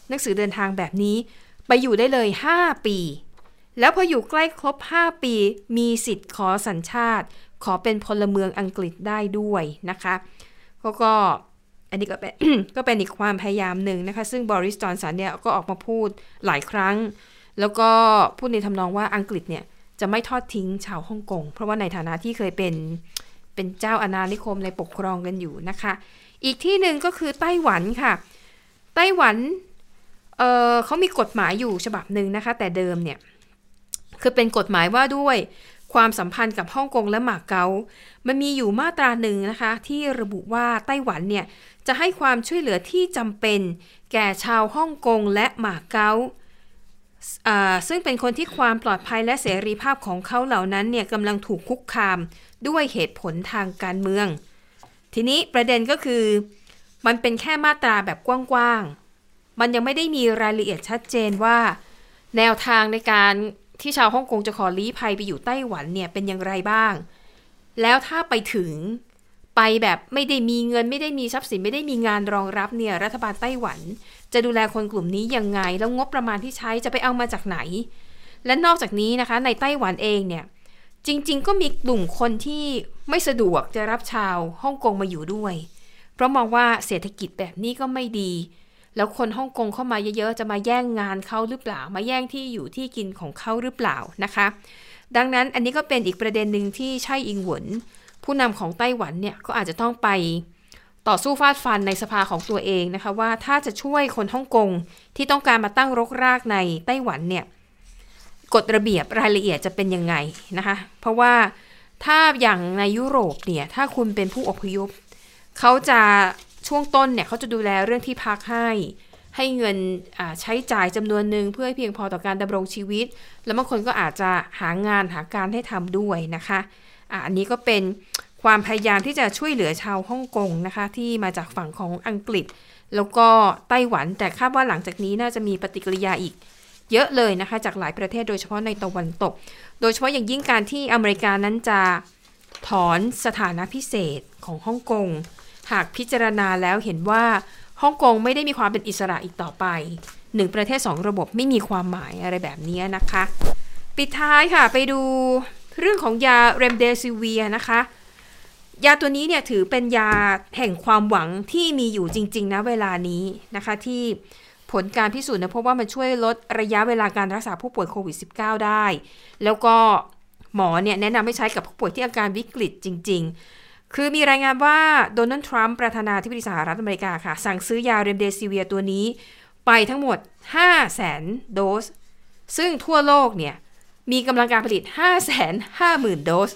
หนังสือเดินทางแบบนี้ ไปอยู่ได้เลย 5 ปี แล้วพออยู่ใกล้ครบ 5 ปี มีสิทธิ์ขอสัญชาติ ขอเป็นพลเมืองอังกฤษได้ด้วยนะคะก็ก็อันนี้ก็เป็นก็เป็นอีกความพยายามหนึ่งนะคะ ซึ่งบริสจอนสันเนี่ยก็ออกมาพูดหลายครั้ง แล้วก็พูดในทำนองว่าอังกฤษเนี่ยจะไม่ทอดทิ้งชาวฮ่องกง เพราะว่าในฐานะที่เคยเป็น เป็นเจ้าอาณานิคมในปกครองกันอยู่นะคะ อีกที่หนึ่งก็คือไต้หวันค่ะ ไต้หวันเเขามีกฎหมายอยู่ฉบับหนึ่งนะคะ แต่เดิมเนี่ยคือเป็นกฎหมายว่าด้วยความสัมพันธ์กับฮ่องกงและหมากเกา มันมีอยู่มาตราหนึ่งนะคะ ที่ระบุว่าไต้หวันเนี่ยจะให้ความช่วยเหลือที่จำเป็น แก่ชาวฮ่องกงและหมาเก๊าอ่าซึ่งเป็นคนที่ความปลอดภัยและเสรีภาพของเขาเหล่านั้นเนี่ยกำลังถูกคุกคาม ด้วยเหตุผลทางการเมือง ทีนี้ประเด็นก็คือ มันเป็นแค่มาตราแบบกว้างๆ มันยังไม่ได้มีรายละเอียดชัดเจนว่า แนวทางในการที่ชาวฮ่องกงจะขอลี้ภัยไปอยู่ไต้หวันเนี่ยเป็นอย่างไรบ้าง แล้วถ้าไปถึงไปแบบไม่ได้มีเงินไม่ได้มีทรัพย์สินไม่ได้มีงานรองรับเนี่ยรัฐบาลไต้หวัน จะดูแลคนกลุ่มนี้ยังไง แล้วงบประมาณที่ใช้จะไปเอามาจากไหน และนอกจากนี้นะคะในไต้หวันเองเนี่ย จริง ๆ ก็มีกลุ่มคนที่ไม่สะดวกจะรับชาวฮ่องกงมาอยู่ด้วย เพราะมองว่าเศรษฐกิจแบบนี้ก็ไม่ดี แล้วคนฮ่องกงเข้ามาเยอะๆ จะมาแย่งงานเขาหรือเปล่า มาแย่งที่อยู่ที่กินของเขาหรือเปล่านะคะ ดังนั้นอันนี้ก็เป็นอีกประเด็นหนึ่งที่ใช่อิงหวนผู้นำของไต้หวันเนี่ยก็อาจจะต้องไปต่อสู้ฟาดฟันในสภาของตัวเองนะคะว่าถ้าจะช่วยคนฮ่องกงที่ต้องการมาตั้งรกรากในไต้หวันเนี่ย กฎระเบียบรายละเอียดจะเป็นยังไงนะคะ เพราะว่าถ้าอย่างในยุโรปเนี่ย ถ้าคุณเป็นผู้อพยพเขาจะช่วงต้นเนี่ยเขาจะดูแลเรื่องที่พักให้ให้เงินใช้จ่ายจำนวนหนึ่งเพื่อให้เพียงพอต่อการดำรงชีวิต แล้วบางคนก็อาจจะหางานหาการให้ทำด้วยนะคะอันนี้ก็เป็นความพยายามที่จะช่วยเหลือชาวฮ่องกงนะคะ ที่มาจากฝั่งของอังกฤษ แล้วก็ไต้หวันแต่คาดว่าหลังจากนี้น่าจะมีปฏิกิริยาอีก เยอะเลยนะคะ จากหลายประเทศโดยเฉพาะในตะวันตก โดยเฉพาะอย่างยิ่งการที่อเมริกานั้นจะถอนสถานะพิเศษของฮ่องกง หากพิจารณาแล้วเห็นว่าฮ่องกงไม่ได้มีความเป็นอิสระอีกต่อไปหนึ่งประเทศสองระบบไม่มีความหมายอะไรแบบนี้นะคะ ปิดท้ายค่ะไปดูเรื่องของยาเรมเดซิเวียนะคะ ยาตัวนี้เนี่ยถือเป็นยาแห่งความหวังที่มีอยู่จริง ๆ นะเวลานี้นะคะที่ ผลการพิสูจน์นะพบว่ามันช่วยลดระยะเวลาการรักษาผู้ป่วยโควิด -19 ได้ แล้วก็หมอเนี่ยแนะนำให้ใช้กับผู้ป่วยที่อาการวิกฤตจริง ๆ คือมีรายงานว่าโดนัลด์ทรัมป์ประธานาธิบดีสหรัฐอเมริกาค่ะ สั่งซื้อยาเรมเดซิเวียตัวนี้ ไปทั้งหมด 5 0 0แสนโดส ซึ่งทั่วโลกเนี่ยมีกำลังการผลิต 5 5 0 0 0 0 โดส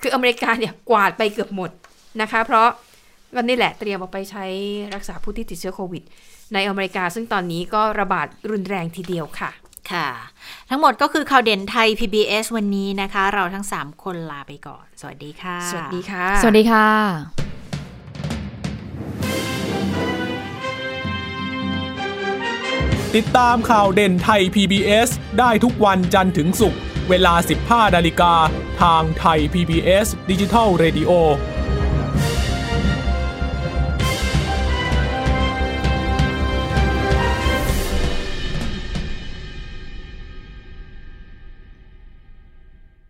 คืออเมริกาเนี่ยกวาดไปเกือบหมดนะคะ เพราะก็นี่แหละเตรียมเอาไปใช้รักษาผู้ที่ติดเชื้อโควิด ในอเมริกา ซึ่งตอนนี้ก็ระบาดรุนแรงทีเดียวค่ะ ค่ะ ทั้งหมดก็คือข่าวเด่นไทย PBS วันนี้นะคะ เราทั้ง 3 คนลาไปก่อน สวัสดีค่ะ สวัสดีค่ะ สวัสดีค่ะ ติดตามข่าวเด่นไทย PBS ได้ทุกวันจันทร์ถึงศุกร์เวลา 15นาฬิกาทางไทย PBS ดิจิทัล Radio